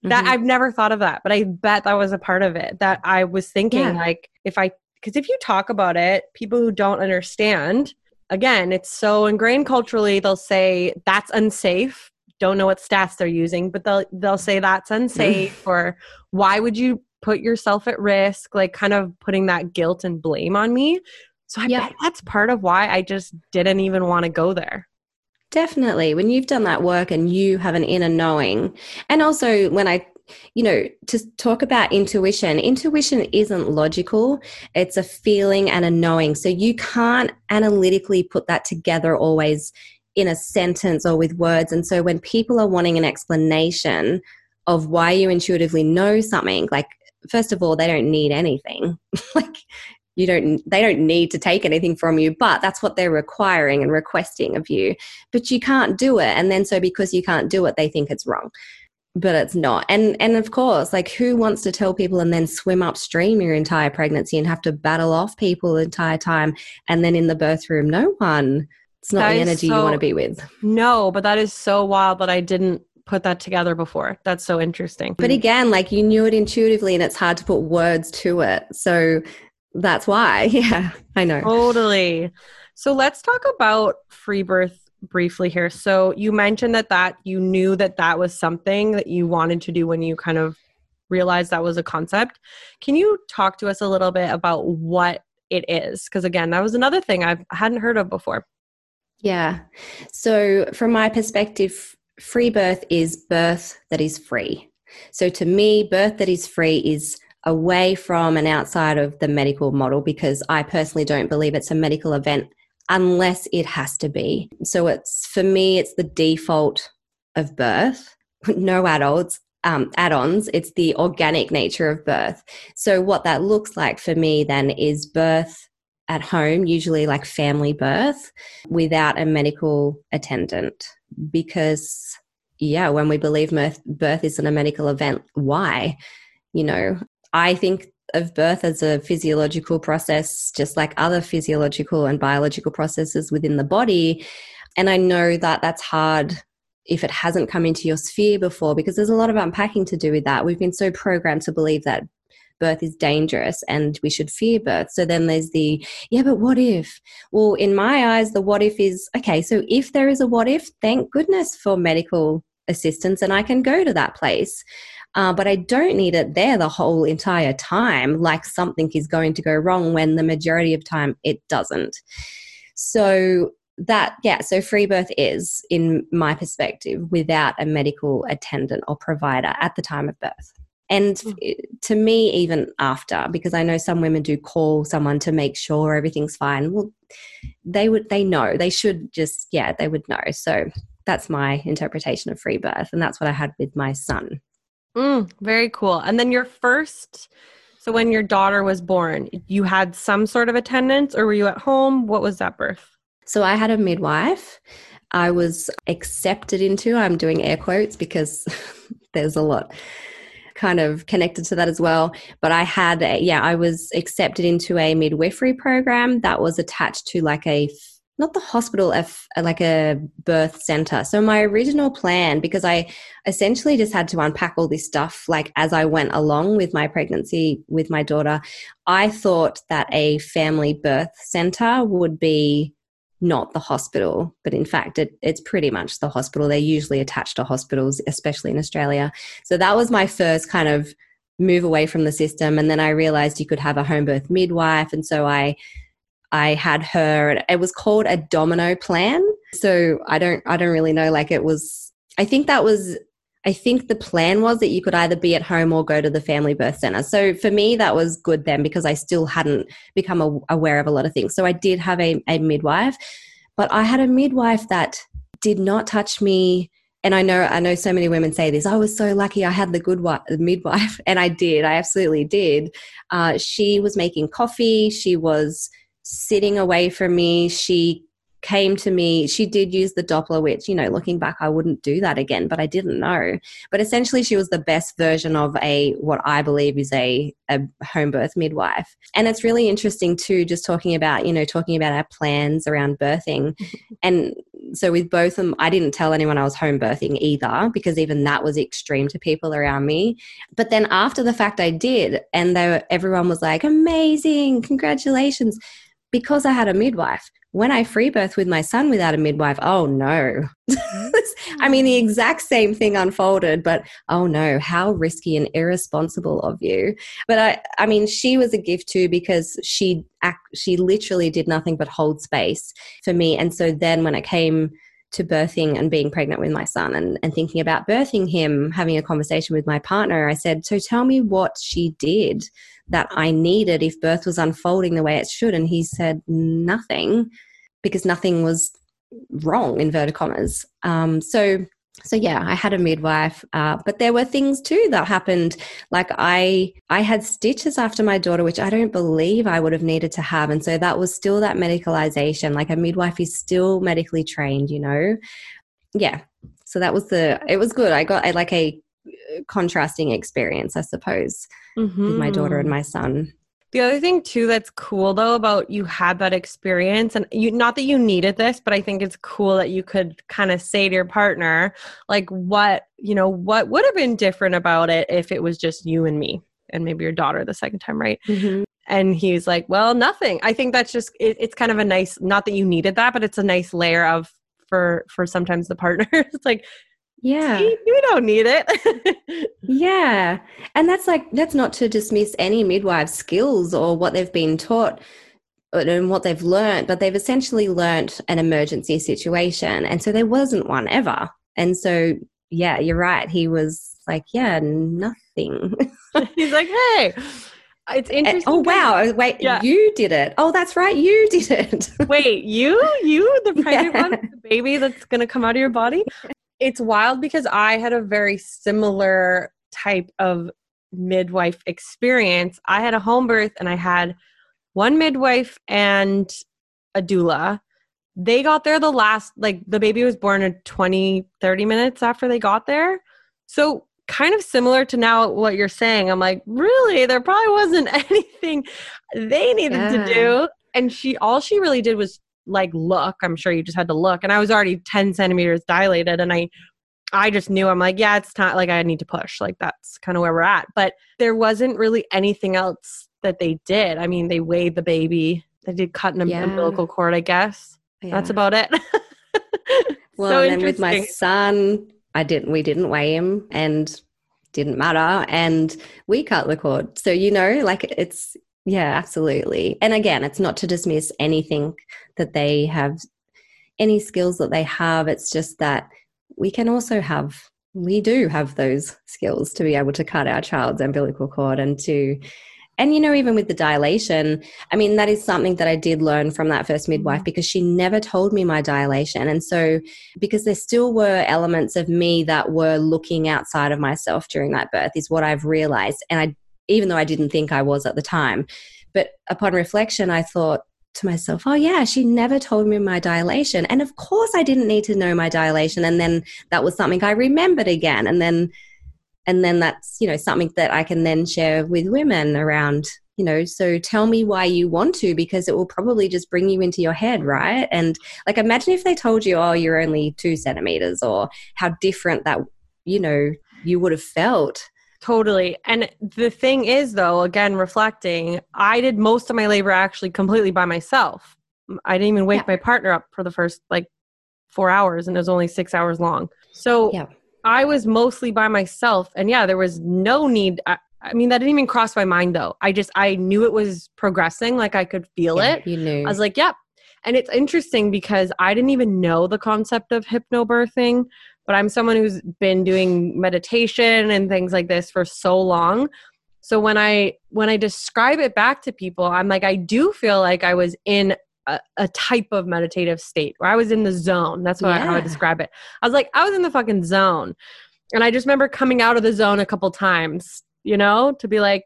Speaker 1: That mm-hmm. I've never thought of that, but I bet that was a part of it. That I was thinking yeah. like if I because if you talk about it, people who don't understand, again, it's so ingrained culturally, they'll say that's unsafe. Don't know what stats they're using, but they'll they'll say that's unsafe or why would you put yourself at risk? Like kind of putting that guilt and blame on me. So I yep. bet that's part of why I just didn't even want to go there.
Speaker 2: Definitely. When you've done that work and you have an inner knowing, and also when I you know, to talk about intuition, intuition isn't logical, it's a feeling and a knowing. So you can't analytically put that together always in a sentence or with words. And so when people are wanting an explanation of why you intuitively know something, like, first of all, they don't need anything. like, you don't they don't need to take anything from you but that's what they're requiring and requesting of you. But you can't do it. And then so because you can't do it they think it's wrong. But it's not. And and of course like who wants to tell people and then swim upstream your entire pregnancy and have to battle off people the entire time and then in the birth room? No one it's not that the energy so, you want to be with
Speaker 1: no but that is so wild that i didn't put that together before that's so interesting
Speaker 2: but again like you knew it intuitively and it's hard to put words to it so that's why yeah i know
Speaker 1: totally so let's talk about free birth briefly here. So you mentioned that that you knew that that was something that you wanted to do when you kind of realized that was a concept. Can you talk to us a little bit about what it is? Because again, that was another thing I hadn't heard of before.
Speaker 2: Yeah. So from my perspective, free birth is birth that is free. So to me, birth that is free is away from and outside of the medical model because I personally don't believe it's a medical event unless it has to be. So it's for me, it's the default of birth. No adults, um, add-ons. It's the organic nature of birth. So what that looks like for me then is birth at home, usually like family birth, without a medical attendant, because yeah, when we believe birth, isn't a medical event, why? You know, I think of birth as a physiological process, just like other physiological and biological processes within the body. And I know that that's hard if it hasn't come into your sphere before because there's a lot of unpacking to do with that. We've been so programmed to believe that birth is dangerous and we should fear birth. So then there's the, yeah, but what if? Well, in my eyes, the what if is okay, so if there is a what if, thank goodness for medical assistance and I can go to that place. Uh, but I don't need it there the whole entire time, like something is going to go wrong when the majority of time it doesn't. So that yeah so free birth is in my perspective without a medical attendant or provider at the time of birth and hmm. to me even after because i know some women do call someone to make sure everything's fine well they would they know they should just yeah they would know so that's my interpretation of free birth and that's what i had with my son
Speaker 1: Mm, very cool. And then your first, so when your daughter was born, you had some sort of attendance or were you at home? What was that birth?
Speaker 2: So I had a midwife. I was accepted into, I'm doing air quotes because there's a lot kind of connected to that as well. But I had, a, yeah, I was accepted into a midwifery program that was attached to like a not the hospital, like a birth center. So my original plan, because I essentially just had to unpack all this stuff, like as I went along with my pregnancy with my daughter, I thought that a family birth center would be not the hospital, but in fact, it, it's pretty much the hospital. They're usually attached to hospitals, especially in Australia. So that was my first kind of move away from the system. And then I realized you could have a home birth midwife. And so I I had her. It was called a domino plan. So I don't I don't really know. Like it was. I think that was. I think the plan was that you could either be at home or go to the family birth center. So for me, that was good then because I still hadn't become aware of a lot of things. So I did have a, a midwife, but I had a midwife that did not touch me and I know I know so many women say this. I was so lucky I had the good wife, the midwife, and I did. I absolutely did. Uh, she was making coffee. She was sitting away from me. She came to me. She did use the Doppler, which, you know, looking back, I wouldn't do that again, but I didn't know. But essentially, she was the best version of a, what I believe is a, a home birth midwife. And it's really interesting, too, just talking about, you know, talking about our plans around birthing. and so with both of them, I didn't tell anyone I was home birthing either, because even that was extreme to people around me. But then after the fact, I did. And they were, everyone was like, amazing, congratulations because I had a midwife. When I free birth with my son without a midwife, oh no. Mm-hmm. I mean, the exact same thing unfolded, but oh no, how risky and irresponsible of you. But I, I mean, she was a gift too because she, act, she literally did nothing but hold space for me. And so then when it came to birthing and being pregnant with my son and, and thinking about birthing him, having a conversation with my partner, I said, So tell me what she did that I needed if birth was unfolding the way it should. And he said, Nothing, because nothing was wrong, inverted commas. Um, so so yeah i had a midwife uh, but there were things too that happened. Like i i had stitches after my daughter which i don't believe i would have needed to have. And so that was still that medicalization. Like a midwife is still medically trained you know? Yeah. So that was the it was good. I got I, like a contrasting experience i suppose mm-hmm. with my daughter and mm-hmm. my son
Speaker 1: the other thing too that's cool though about you had that experience and you not that you needed this, but I think it's cool that you could kind of say to your partner like what, you know, what would have been different about it if it was just you and me and maybe your daughter the second time, right? Mm-hmm. And he's like, "Well, nothing." I think that's just it, it's kind of a nice not that you needed that, but it's a nice layer of for for sometimes the partners. it's like
Speaker 2: yeah.
Speaker 1: you don't need it.
Speaker 2: yeah. And that's like, that's not to dismiss any midwife skills or what they've been taught and um, what they've learned, but they've essentially learnt an emergency situation. And so there wasn't one ever. And so, yeah, you're right. He was like, yeah, nothing.
Speaker 1: He's like, hey, it's eh, oh, interesting.
Speaker 2: oh wow! Wait, yeah. you did it. Oh, that's right, you did it.
Speaker 1: Wait, you, you, the pregnant yeah. one, the baby that's gonna come out of your body it's wild because I had a very similar type of midwife experience. I had a home birth and I had one midwife and a doula. They got there the last, like the baby was born in 20, 30 minutes after they got there. So, kind of similar to now what you're saying. I'm like, really? There probably wasn't anything they needed yeah. to do. And she, all she really did was like look i'm sure you just had to look and i was already 10 centimeters dilated and i i just knew i'm like yeah it's not like i need to push like that's kind of where we're at but there wasn't really anything else that they did. I mean they weighed the baby they did cut an yeah. umbilical cord i guess. Yeah. that's about it.
Speaker 2: Well so and then with my son i didn't we didn't weigh him and didn't matter and we cut the cord. So you know like it's yeah, absolutely. And again, it's not to dismiss anything that they have, any skills that they have. It's just that we can also have, we do have those skills to be able to cut our child's umbilical cord and to, and you know, even with the dilation, I mean, that is something that I did learn from that first midwife mm-hmm. because she never told me my dilation. And so, because there still were elements of me that were looking outside of myself during that birth, is what I've realized. And I even though I didn't think I was at the time. But upon reflection, I thought to myself, oh, yeah, she never told me my dilation. And of course, I didn't need to know my dilation. And then that was something I remembered again. And then, and then that's, you know, something that I can then share with women around, you know, so tell me why you want to because it will probably just bring you into your head, right? And like, imagine if they told you, oh, you're only two centimeters, or how different that, you know, you would have felt.
Speaker 1: Totally. And the thing is, though, again, reflecting, I did most of my labor actually completely by myself. I didn't even wake yeah. my partner up for the first like four hours, and it was only six hours long. So yeah. I was mostly by myself. And yeah, there was no need. I, I, mean, that didn't even cross my mind, though. I just, I knew it was progressing. Like I could feel yeah, it.
Speaker 2: You knew.
Speaker 1: I was like, yep. And it's interesting because I didn't even know the concept of hypnobirthing but I'm someone who's been doing meditation and things like this for so long. So when I when I describe it back to people, I'm like I do feel like I was in a, a type of meditative state where I was in the zone. That's what yeah. I, how I describe it. I was like I was in the fucking zone. And I just remember coming out of the zone a couple times, you know, to be like,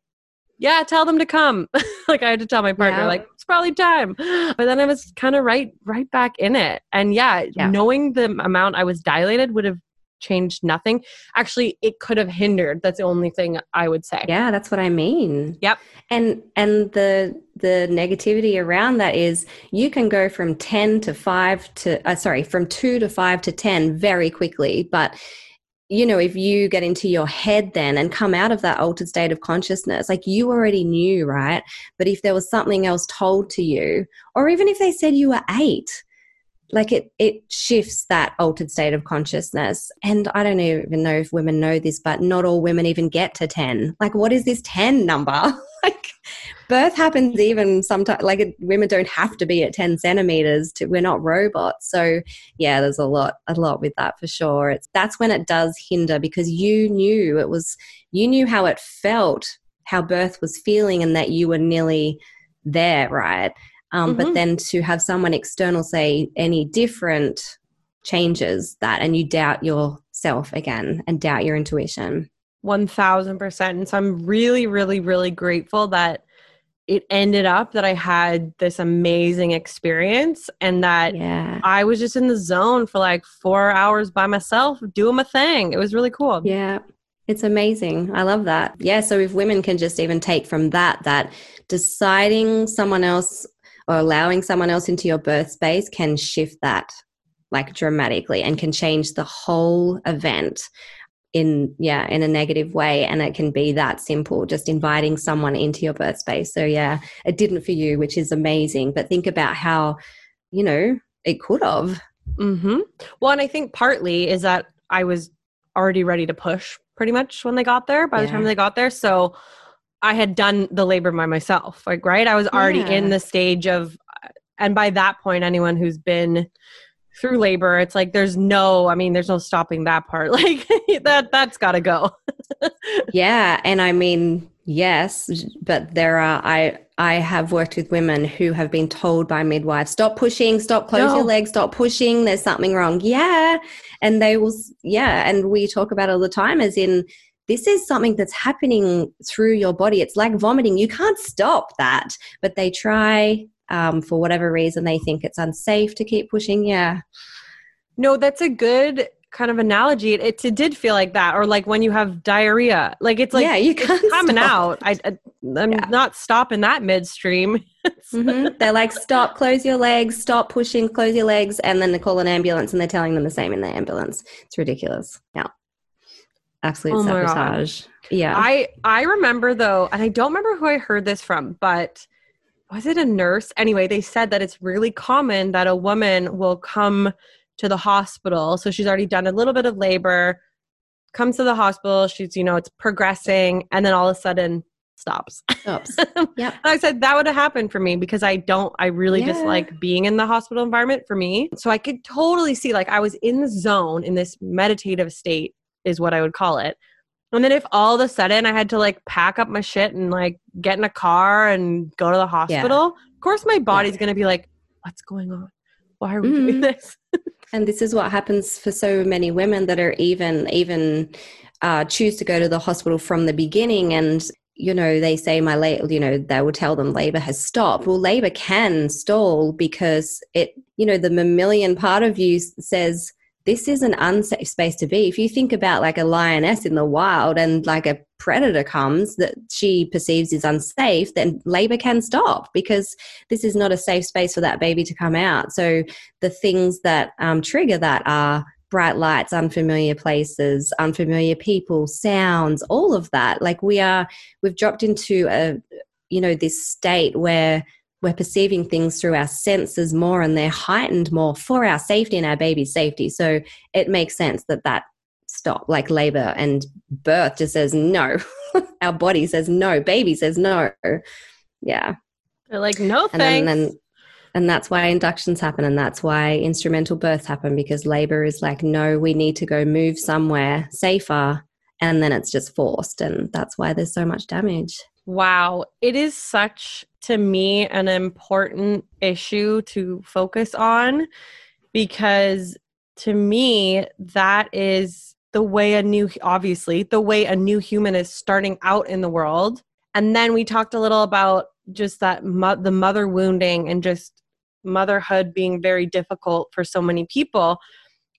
Speaker 1: yeah, tell them to come. like I had to tell my partner, yeah. like, it's probably time. But then I was kind of right, right back in it. And yeah, yeah, knowing the amount I was dilated would have changed nothing. Actually, it could have hindered. That's the only thing I would say.
Speaker 2: Yeah, that's what I mean.
Speaker 1: Yep.
Speaker 2: And and the the negativity around that is you can go from 10 to 5 to uh, sorry, from 2 to 5 to 10 very quickly, but you know, if you get into your head then and come out of that altered state of consciousness, like you already knew, right? But if there was something else told to you, or even if they said you were eight, like it it shifts that altered state of consciousness. And i don't even know if women know this but not all women even get to 10 like what is this 10 number? Like birth happens even sometimes like women don't have to be at 10 centimeters to we're not robots so yeah there's a lot a lot with that for sure it's that's when it does hinder because you knew it was you knew how it felt how birth was feeling and that you were nearly there right um, mm-hmm. But then to have someone external say any different changes that, and you doubt yourself again and doubt your intuition.
Speaker 1: 1000%. And so I'm really, really, really grateful that it ended up that I had this amazing experience and that yeah. I was just in the zone for like four hours by myself doing my thing. It was really cool.
Speaker 2: Yeah. It's amazing. I love that. Yeah. So if women can just even take from that, that deciding someone else or allowing someone else into your birth space can shift that like dramatically and can change the whole event in yeah in a negative way and it can be that simple just inviting someone into your birth space so yeah it didn't for you which is amazing but think about how you know it could have
Speaker 1: mm-hmm. well and i think partly is that i was already ready to push pretty much when they got there by yeah. the time they got there so I had done the labor by myself, like, right? I was already yeah. in the stage of, and by that point, anyone who's been through labor, it's like there's no, I mean, there's no stopping that part. Like, that, that's got to go.
Speaker 2: yeah. And I mean, yes, but there are, I, I have worked with women who have been told by midwives, stop pushing, stop, close no. your legs, stop pushing, there's something wrong. Yeah. And they will, yeah. And we talk about all the time as in, this is something that's happening through your body. It's like vomiting. You can't stop that. But they try um, for whatever reason. They think it's unsafe to keep pushing. Yeah.
Speaker 1: No, that's a good kind of analogy. It, it, it, did feel like that, or like when you have diarrhea. Like it's like
Speaker 2: yeah, you can't
Speaker 1: coming out. I, I am yeah. not stopping that midstream.
Speaker 2: mm-hmm. They're like, stop, close your legs, stop pushing, close your legs, and then they call an ambulance, and they're telling them the same in the ambulance. It's ridiculous. Yeah absolute oh sabotage. Yeah.
Speaker 1: I I remember though, and I don't remember who I heard this from, but was it a nurse? Anyway, they said that it's really common that a woman will come to the hospital. So she's already done a little bit of labor, comes to the hospital, she's, you know, it's progressing, and then all of a sudden stops.
Speaker 2: Stops. Yeah.
Speaker 1: I said that would have happened for me because I don't, I really yeah. dislike being in the hospital environment for me. So I could totally see like I was in the zone in this meditative state is what I would call it. And then if all of a sudden I had to like pack up my shit and like get in a car and go to the hospital, yeah. of course my body's yeah. going to be like, what's going on? Why are we mm-hmm. doing this?
Speaker 2: and this is what happens for so many women that are even even uh, choose to go to the hospital from the beginning and you know they say my labor you know they will tell them labor has stopped well labor can stall because it you know the mammalian part of you says this is an unsafe space to be. If you think about like a lioness in the wild and like a predator comes that she perceives is unsafe, then labor can stop because this is not a safe space for that baby to come out. So the things that um, trigger that are bright lights, unfamiliar places, unfamiliar people, sounds, all of that. Like we are, we've dropped into a, you know, this state where we're perceiving things through our senses more and they're heightened more for our safety and our baby's safety. So it makes sense that that stop, like labor and birth just says no. our body says no, baby says no. Yeah.
Speaker 1: They're like, no thanks.
Speaker 2: And, then, then, and that's why inductions happen and that's why instrumental births happen because labor is like, no, we need to go move somewhere safer. And then it's just forced. And that's why there's so much damage.
Speaker 1: Wow. It is such, to me, an important issue to focus on because to me, that is the way a new, obviously, the way a new human is starting out in the world. And then we talked a little about just that, mo- the mother wounding and just motherhood being very difficult for so many people.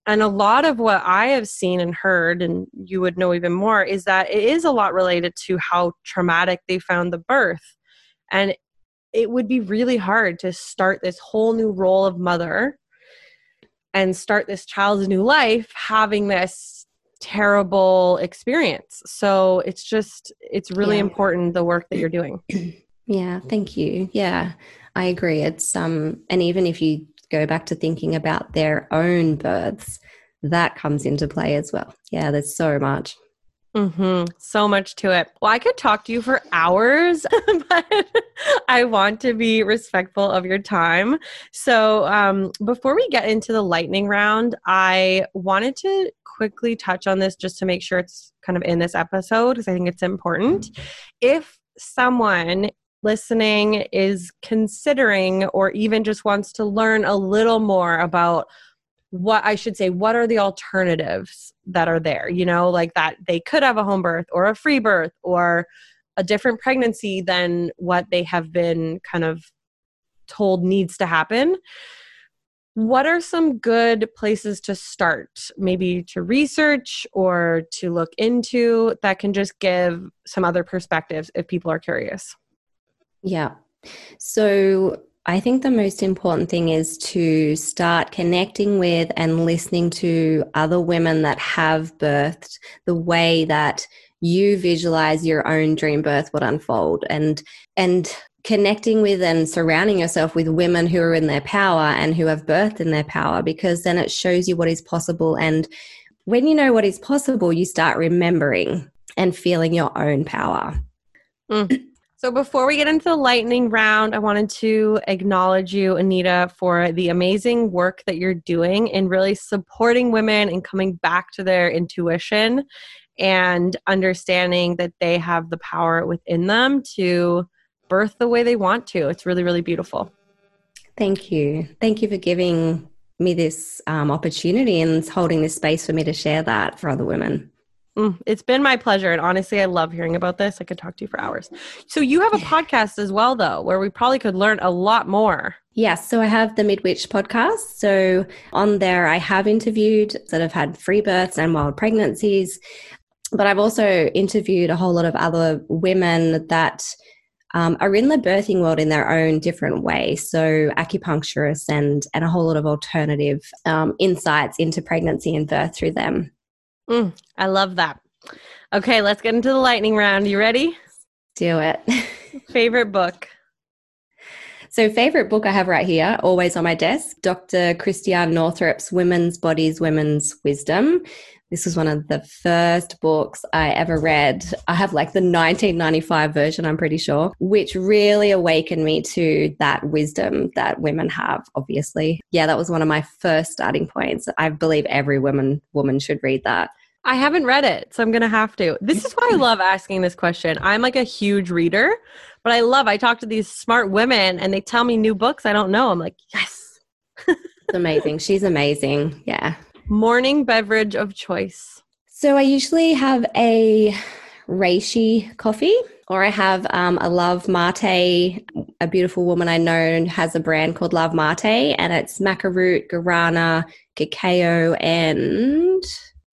Speaker 1: And a lot of what I have seen and heard, and you would know even more, is that it is a lot related to how traumatic they found the birth. And it would be really hard to start this whole new role of mother and start this child's new life having this terrible experience. So it's just, it's really yeah. important the work that you're doing.
Speaker 2: Yeah, thank you. Yeah, I agree. It's, um, and even if you go back to thinking about their own births, that comes into play as well. Yeah, there's so much.
Speaker 1: Mm-hmm. So much to it. Well, I could talk to you for hours, but I want to be respectful of your time. So, um, before we get into the lightning round, I wanted to quickly touch on this just to make sure it's kind of in this episode because I think it's important. If someone listening is considering or even just wants to learn a little more about what I should say, what are the alternatives that are there? You know, like that they could have a home birth or a free birth or a different pregnancy than what they have been kind of told needs to happen. What are some good places to start? Maybe to research or to look into that can just give some other perspectives if people are curious?
Speaker 2: Yeah. So I think the most important thing is to start connecting with and listening to other women that have birthed the way that you visualize your own dream birth would unfold. And and connecting with and surrounding yourself with women who are in their power and who have birthed in their power because then it shows you what is possible. And when you know what is possible you start remembering and feeling your own power.
Speaker 1: Mm. So, before we get into the lightning round, I wanted to acknowledge you, Anita, for the amazing work that you're doing in really supporting women and coming back to their intuition and understanding that they have the power within them to birth the way they want to. It's really, really beautiful.
Speaker 2: Thank you. Thank you for giving me this um, opportunity and holding this space for me to share that for other women.
Speaker 1: Mm, it's been my pleasure. And honestly, I love hearing about this. I could talk to you for hours. So, you have a podcast as well, though, where we probably could learn a lot more.
Speaker 2: Yes. So, I have the Midwitch podcast. So, on there, I have interviewed that have had free births and wild pregnancies. But I've also interviewed a whole lot of other women that um, are in the birthing world in their own different way. So, acupuncturists and, and a whole lot of alternative um, insights into pregnancy and birth through them.
Speaker 1: Mm, I love that. Okay, let's get into the lightning round. You ready?
Speaker 2: Do it.
Speaker 1: favorite book?
Speaker 2: So, favorite book I have right here, always on my desk, Dr. Christiane Northrup's Women's Bodies, Women's Wisdom. This was one of the first books I ever read. I have like the 1995 version, I'm pretty sure, which really awakened me to that wisdom that women have, obviously. Yeah, that was one of my first starting points. I believe every woman woman should read that.
Speaker 1: I haven't read it, so I'm going to have to. This is why I love asking this question. I'm like a huge reader, but I love I talk to these smart women and they tell me new books I don't know. I'm like, "Yes."
Speaker 2: it's amazing. She's amazing. Yeah.
Speaker 1: Morning beverage of choice.
Speaker 2: So I usually have a reishi coffee, or I have um, a Love Mate. A beautiful woman I know has a brand called Love Mate, and it's maca root, guarana, cacao, and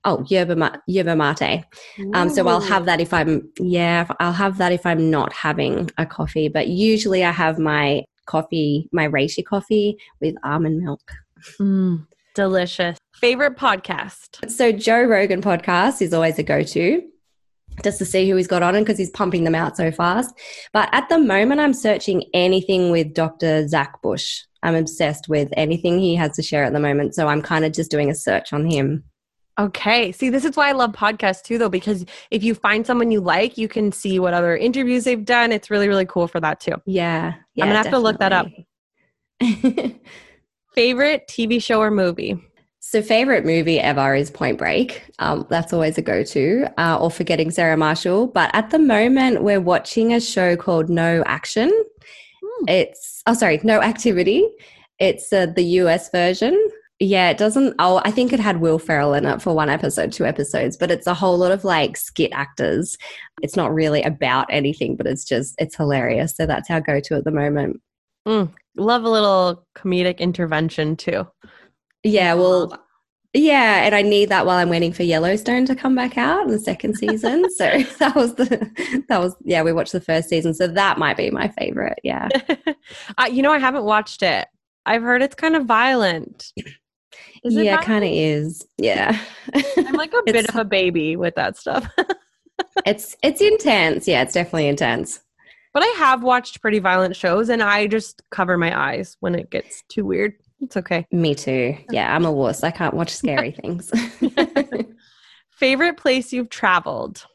Speaker 2: oh yerba, yerba mate. Um, so I'll have that if I'm yeah I'll have that if I'm not having a coffee. But usually I have my coffee, my reishi coffee with almond milk.
Speaker 1: Mm, delicious. Favorite podcast?
Speaker 2: So Joe Rogan podcast is always a go-to just to see who he's got on and because he's pumping them out so fast. But at the moment, I'm searching anything with Dr. Zach Bush. I'm obsessed with anything he has to share at the moment. So I'm kind of just doing a search on him.
Speaker 1: Okay. See, this is why I love podcasts too, though, because if you find someone you like, you can see what other interviews they've done. It's really, really cool for that too.
Speaker 2: Yeah. yeah
Speaker 1: I'm going to have to look that up. Favorite TV show or movie?
Speaker 2: So, favorite movie ever is Point Break. Um, that's always a go to, uh, or Forgetting Sarah Marshall. But at the moment, we're watching a show called No Action. Hmm. It's, oh, sorry, No Activity. It's uh, the US version. Yeah, it doesn't. Oh, I think it had Will Ferrell in it for one episode, two episodes, but it's a whole lot of like skit actors. It's not really about anything, but it's just, it's hilarious. So that's our go to at the moment.
Speaker 1: Mm, love a little comedic intervention too.
Speaker 2: Yeah, well, yeah, and I need that while I'm waiting for Yellowstone to come back out in the second season. so that was the that was yeah, we watched the first season, so that might be my favorite. Yeah,
Speaker 1: uh, you know, I haven't watched it. I've heard it's kind of violent.
Speaker 2: Is yeah, it kind of is. Yeah,
Speaker 1: I'm like a bit of a baby with that stuff.
Speaker 2: it's it's intense. Yeah, it's definitely intense.
Speaker 1: But I have watched pretty violent shows, and I just cover my eyes when it gets too weird. It's okay.
Speaker 2: Me too. Yeah, I'm a wuss. I can't watch scary things.
Speaker 1: Favorite place you've traveled?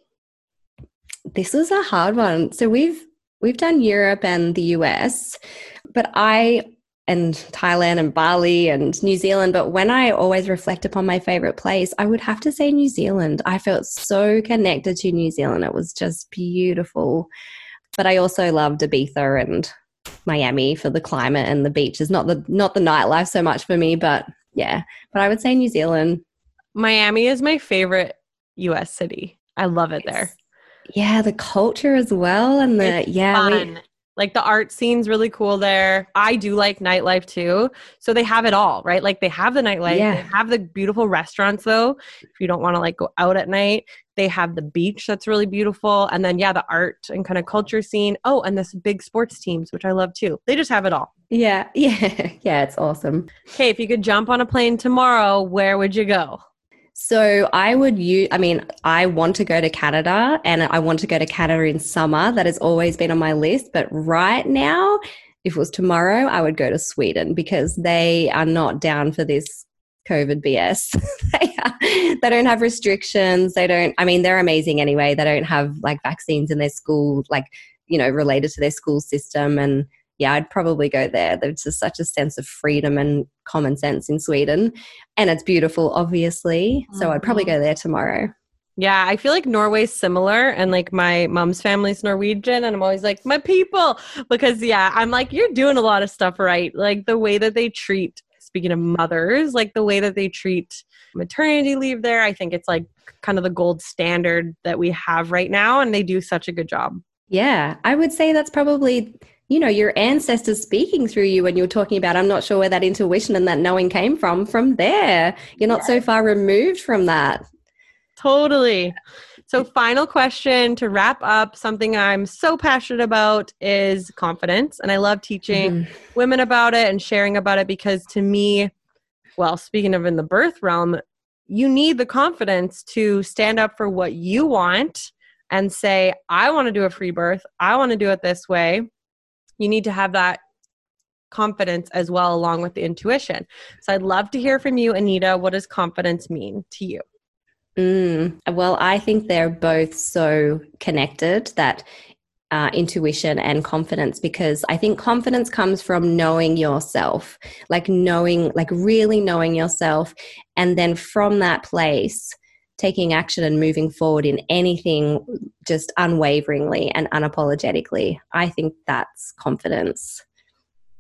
Speaker 2: This was a hard one. So we've we've done Europe and the US, but I and Thailand and Bali and New Zealand. But when I always reflect upon my favorite place, I would have to say New Zealand. I felt so connected to New Zealand. It was just beautiful. But I also loved Ibiza and Miami for the climate and the beaches. Not the not the nightlife so much for me, but yeah. But I would say New Zealand.
Speaker 1: Miami is my favorite US city. I love it there.
Speaker 2: Yeah, the culture as well and the
Speaker 1: it's
Speaker 2: yeah,
Speaker 1: we, like the art scene's really cool there. I do like nightlife too. So they have it all, right? Like they have the nightlife, yeah. they have the beautiful restaurants though. If you don't want to like go out at night, they have the beach that's really beautiful. And then yeah, the art and kind of culture scene. Oh, and this big sports teams, which I love too. They just have it all.
Speaker 2: Yeah. Yeah. Yeah, it's awesome.
Speaker 1: Okay, if you could jump on a plane tomorrow, where would you go?
Speaker 2: So I would use, I mean, I want to go to Canada and I want to go to Canada in summer. That has always been on my list. But right now, if it was tomorrow, I would go to Sweden because they are not down for this COVID BS. they, are, they don't have restrictions. They don't, I mean, they're amazing anyway. They don't have like vaccines in their school, like, you know, related to their school system. And yeah, I'd probably go there. There's just such a sense of freedom and common sense in Sweden. And it's beautiful, obviously. Mm-hmm. So I'd probably mm-hmm. go there tomorrow.
Speaker 1: Yeah, I feel like Norway's similar, and like my mom's family's Norwegian, and I'm always like, my people, because yeah, I'm like, you're doing a lot of stuff right. Like the way that they treat, speaking of mothers, like the way that they treat maternity leave there, I think it's like kind of the gold standard that we have right now, and they do such a good job.
Speaker 2: Yeah, I would say that's probably you know your ancestors speaking through you when you're talking about i'm not sure where that intuition and that knowing came from from there. You're not so far removed from that.
Speaker 1: Totally. So final question to wrap up something i'm so passionate about is confidence and i love teaching mm-hmm. women about it and sharing about it because to me well speaking of in the birth realm you need the confidence to stand up for what you want and say i want to do a free birth. I want to do it this way you need to have that confidence as well along with the intuition so i'd love to hear from you anita what does confidence mean to you
Speaker 2: mm, well i think they're both so connected that uh, intuition and confidence because I think confidence comes from knowing yourself, like knowing, like really knowing yourself. And then from that place, taking action and moving forward in anything just unwaveringly and unapologetically. I think that's confidence.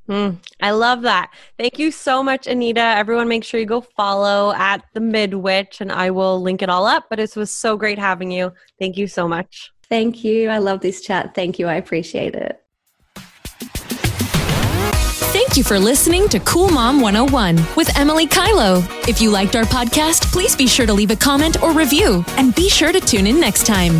Speaker 1: Mm, I love that. Thank you so much, Anita. Everyone, make sure you go follow at the Midwitch, and I will link it all up. But it was so great having you. Thank you so much.
Speaker 2: Thank you. I love this chat. Thank you. I appreciate it.
Speaker 3: Thank you for listening to Cool Mom 101 with Emily Kylo. If you liked our podcast, please be sure to leave a comment or review, and be sure to tune in next time.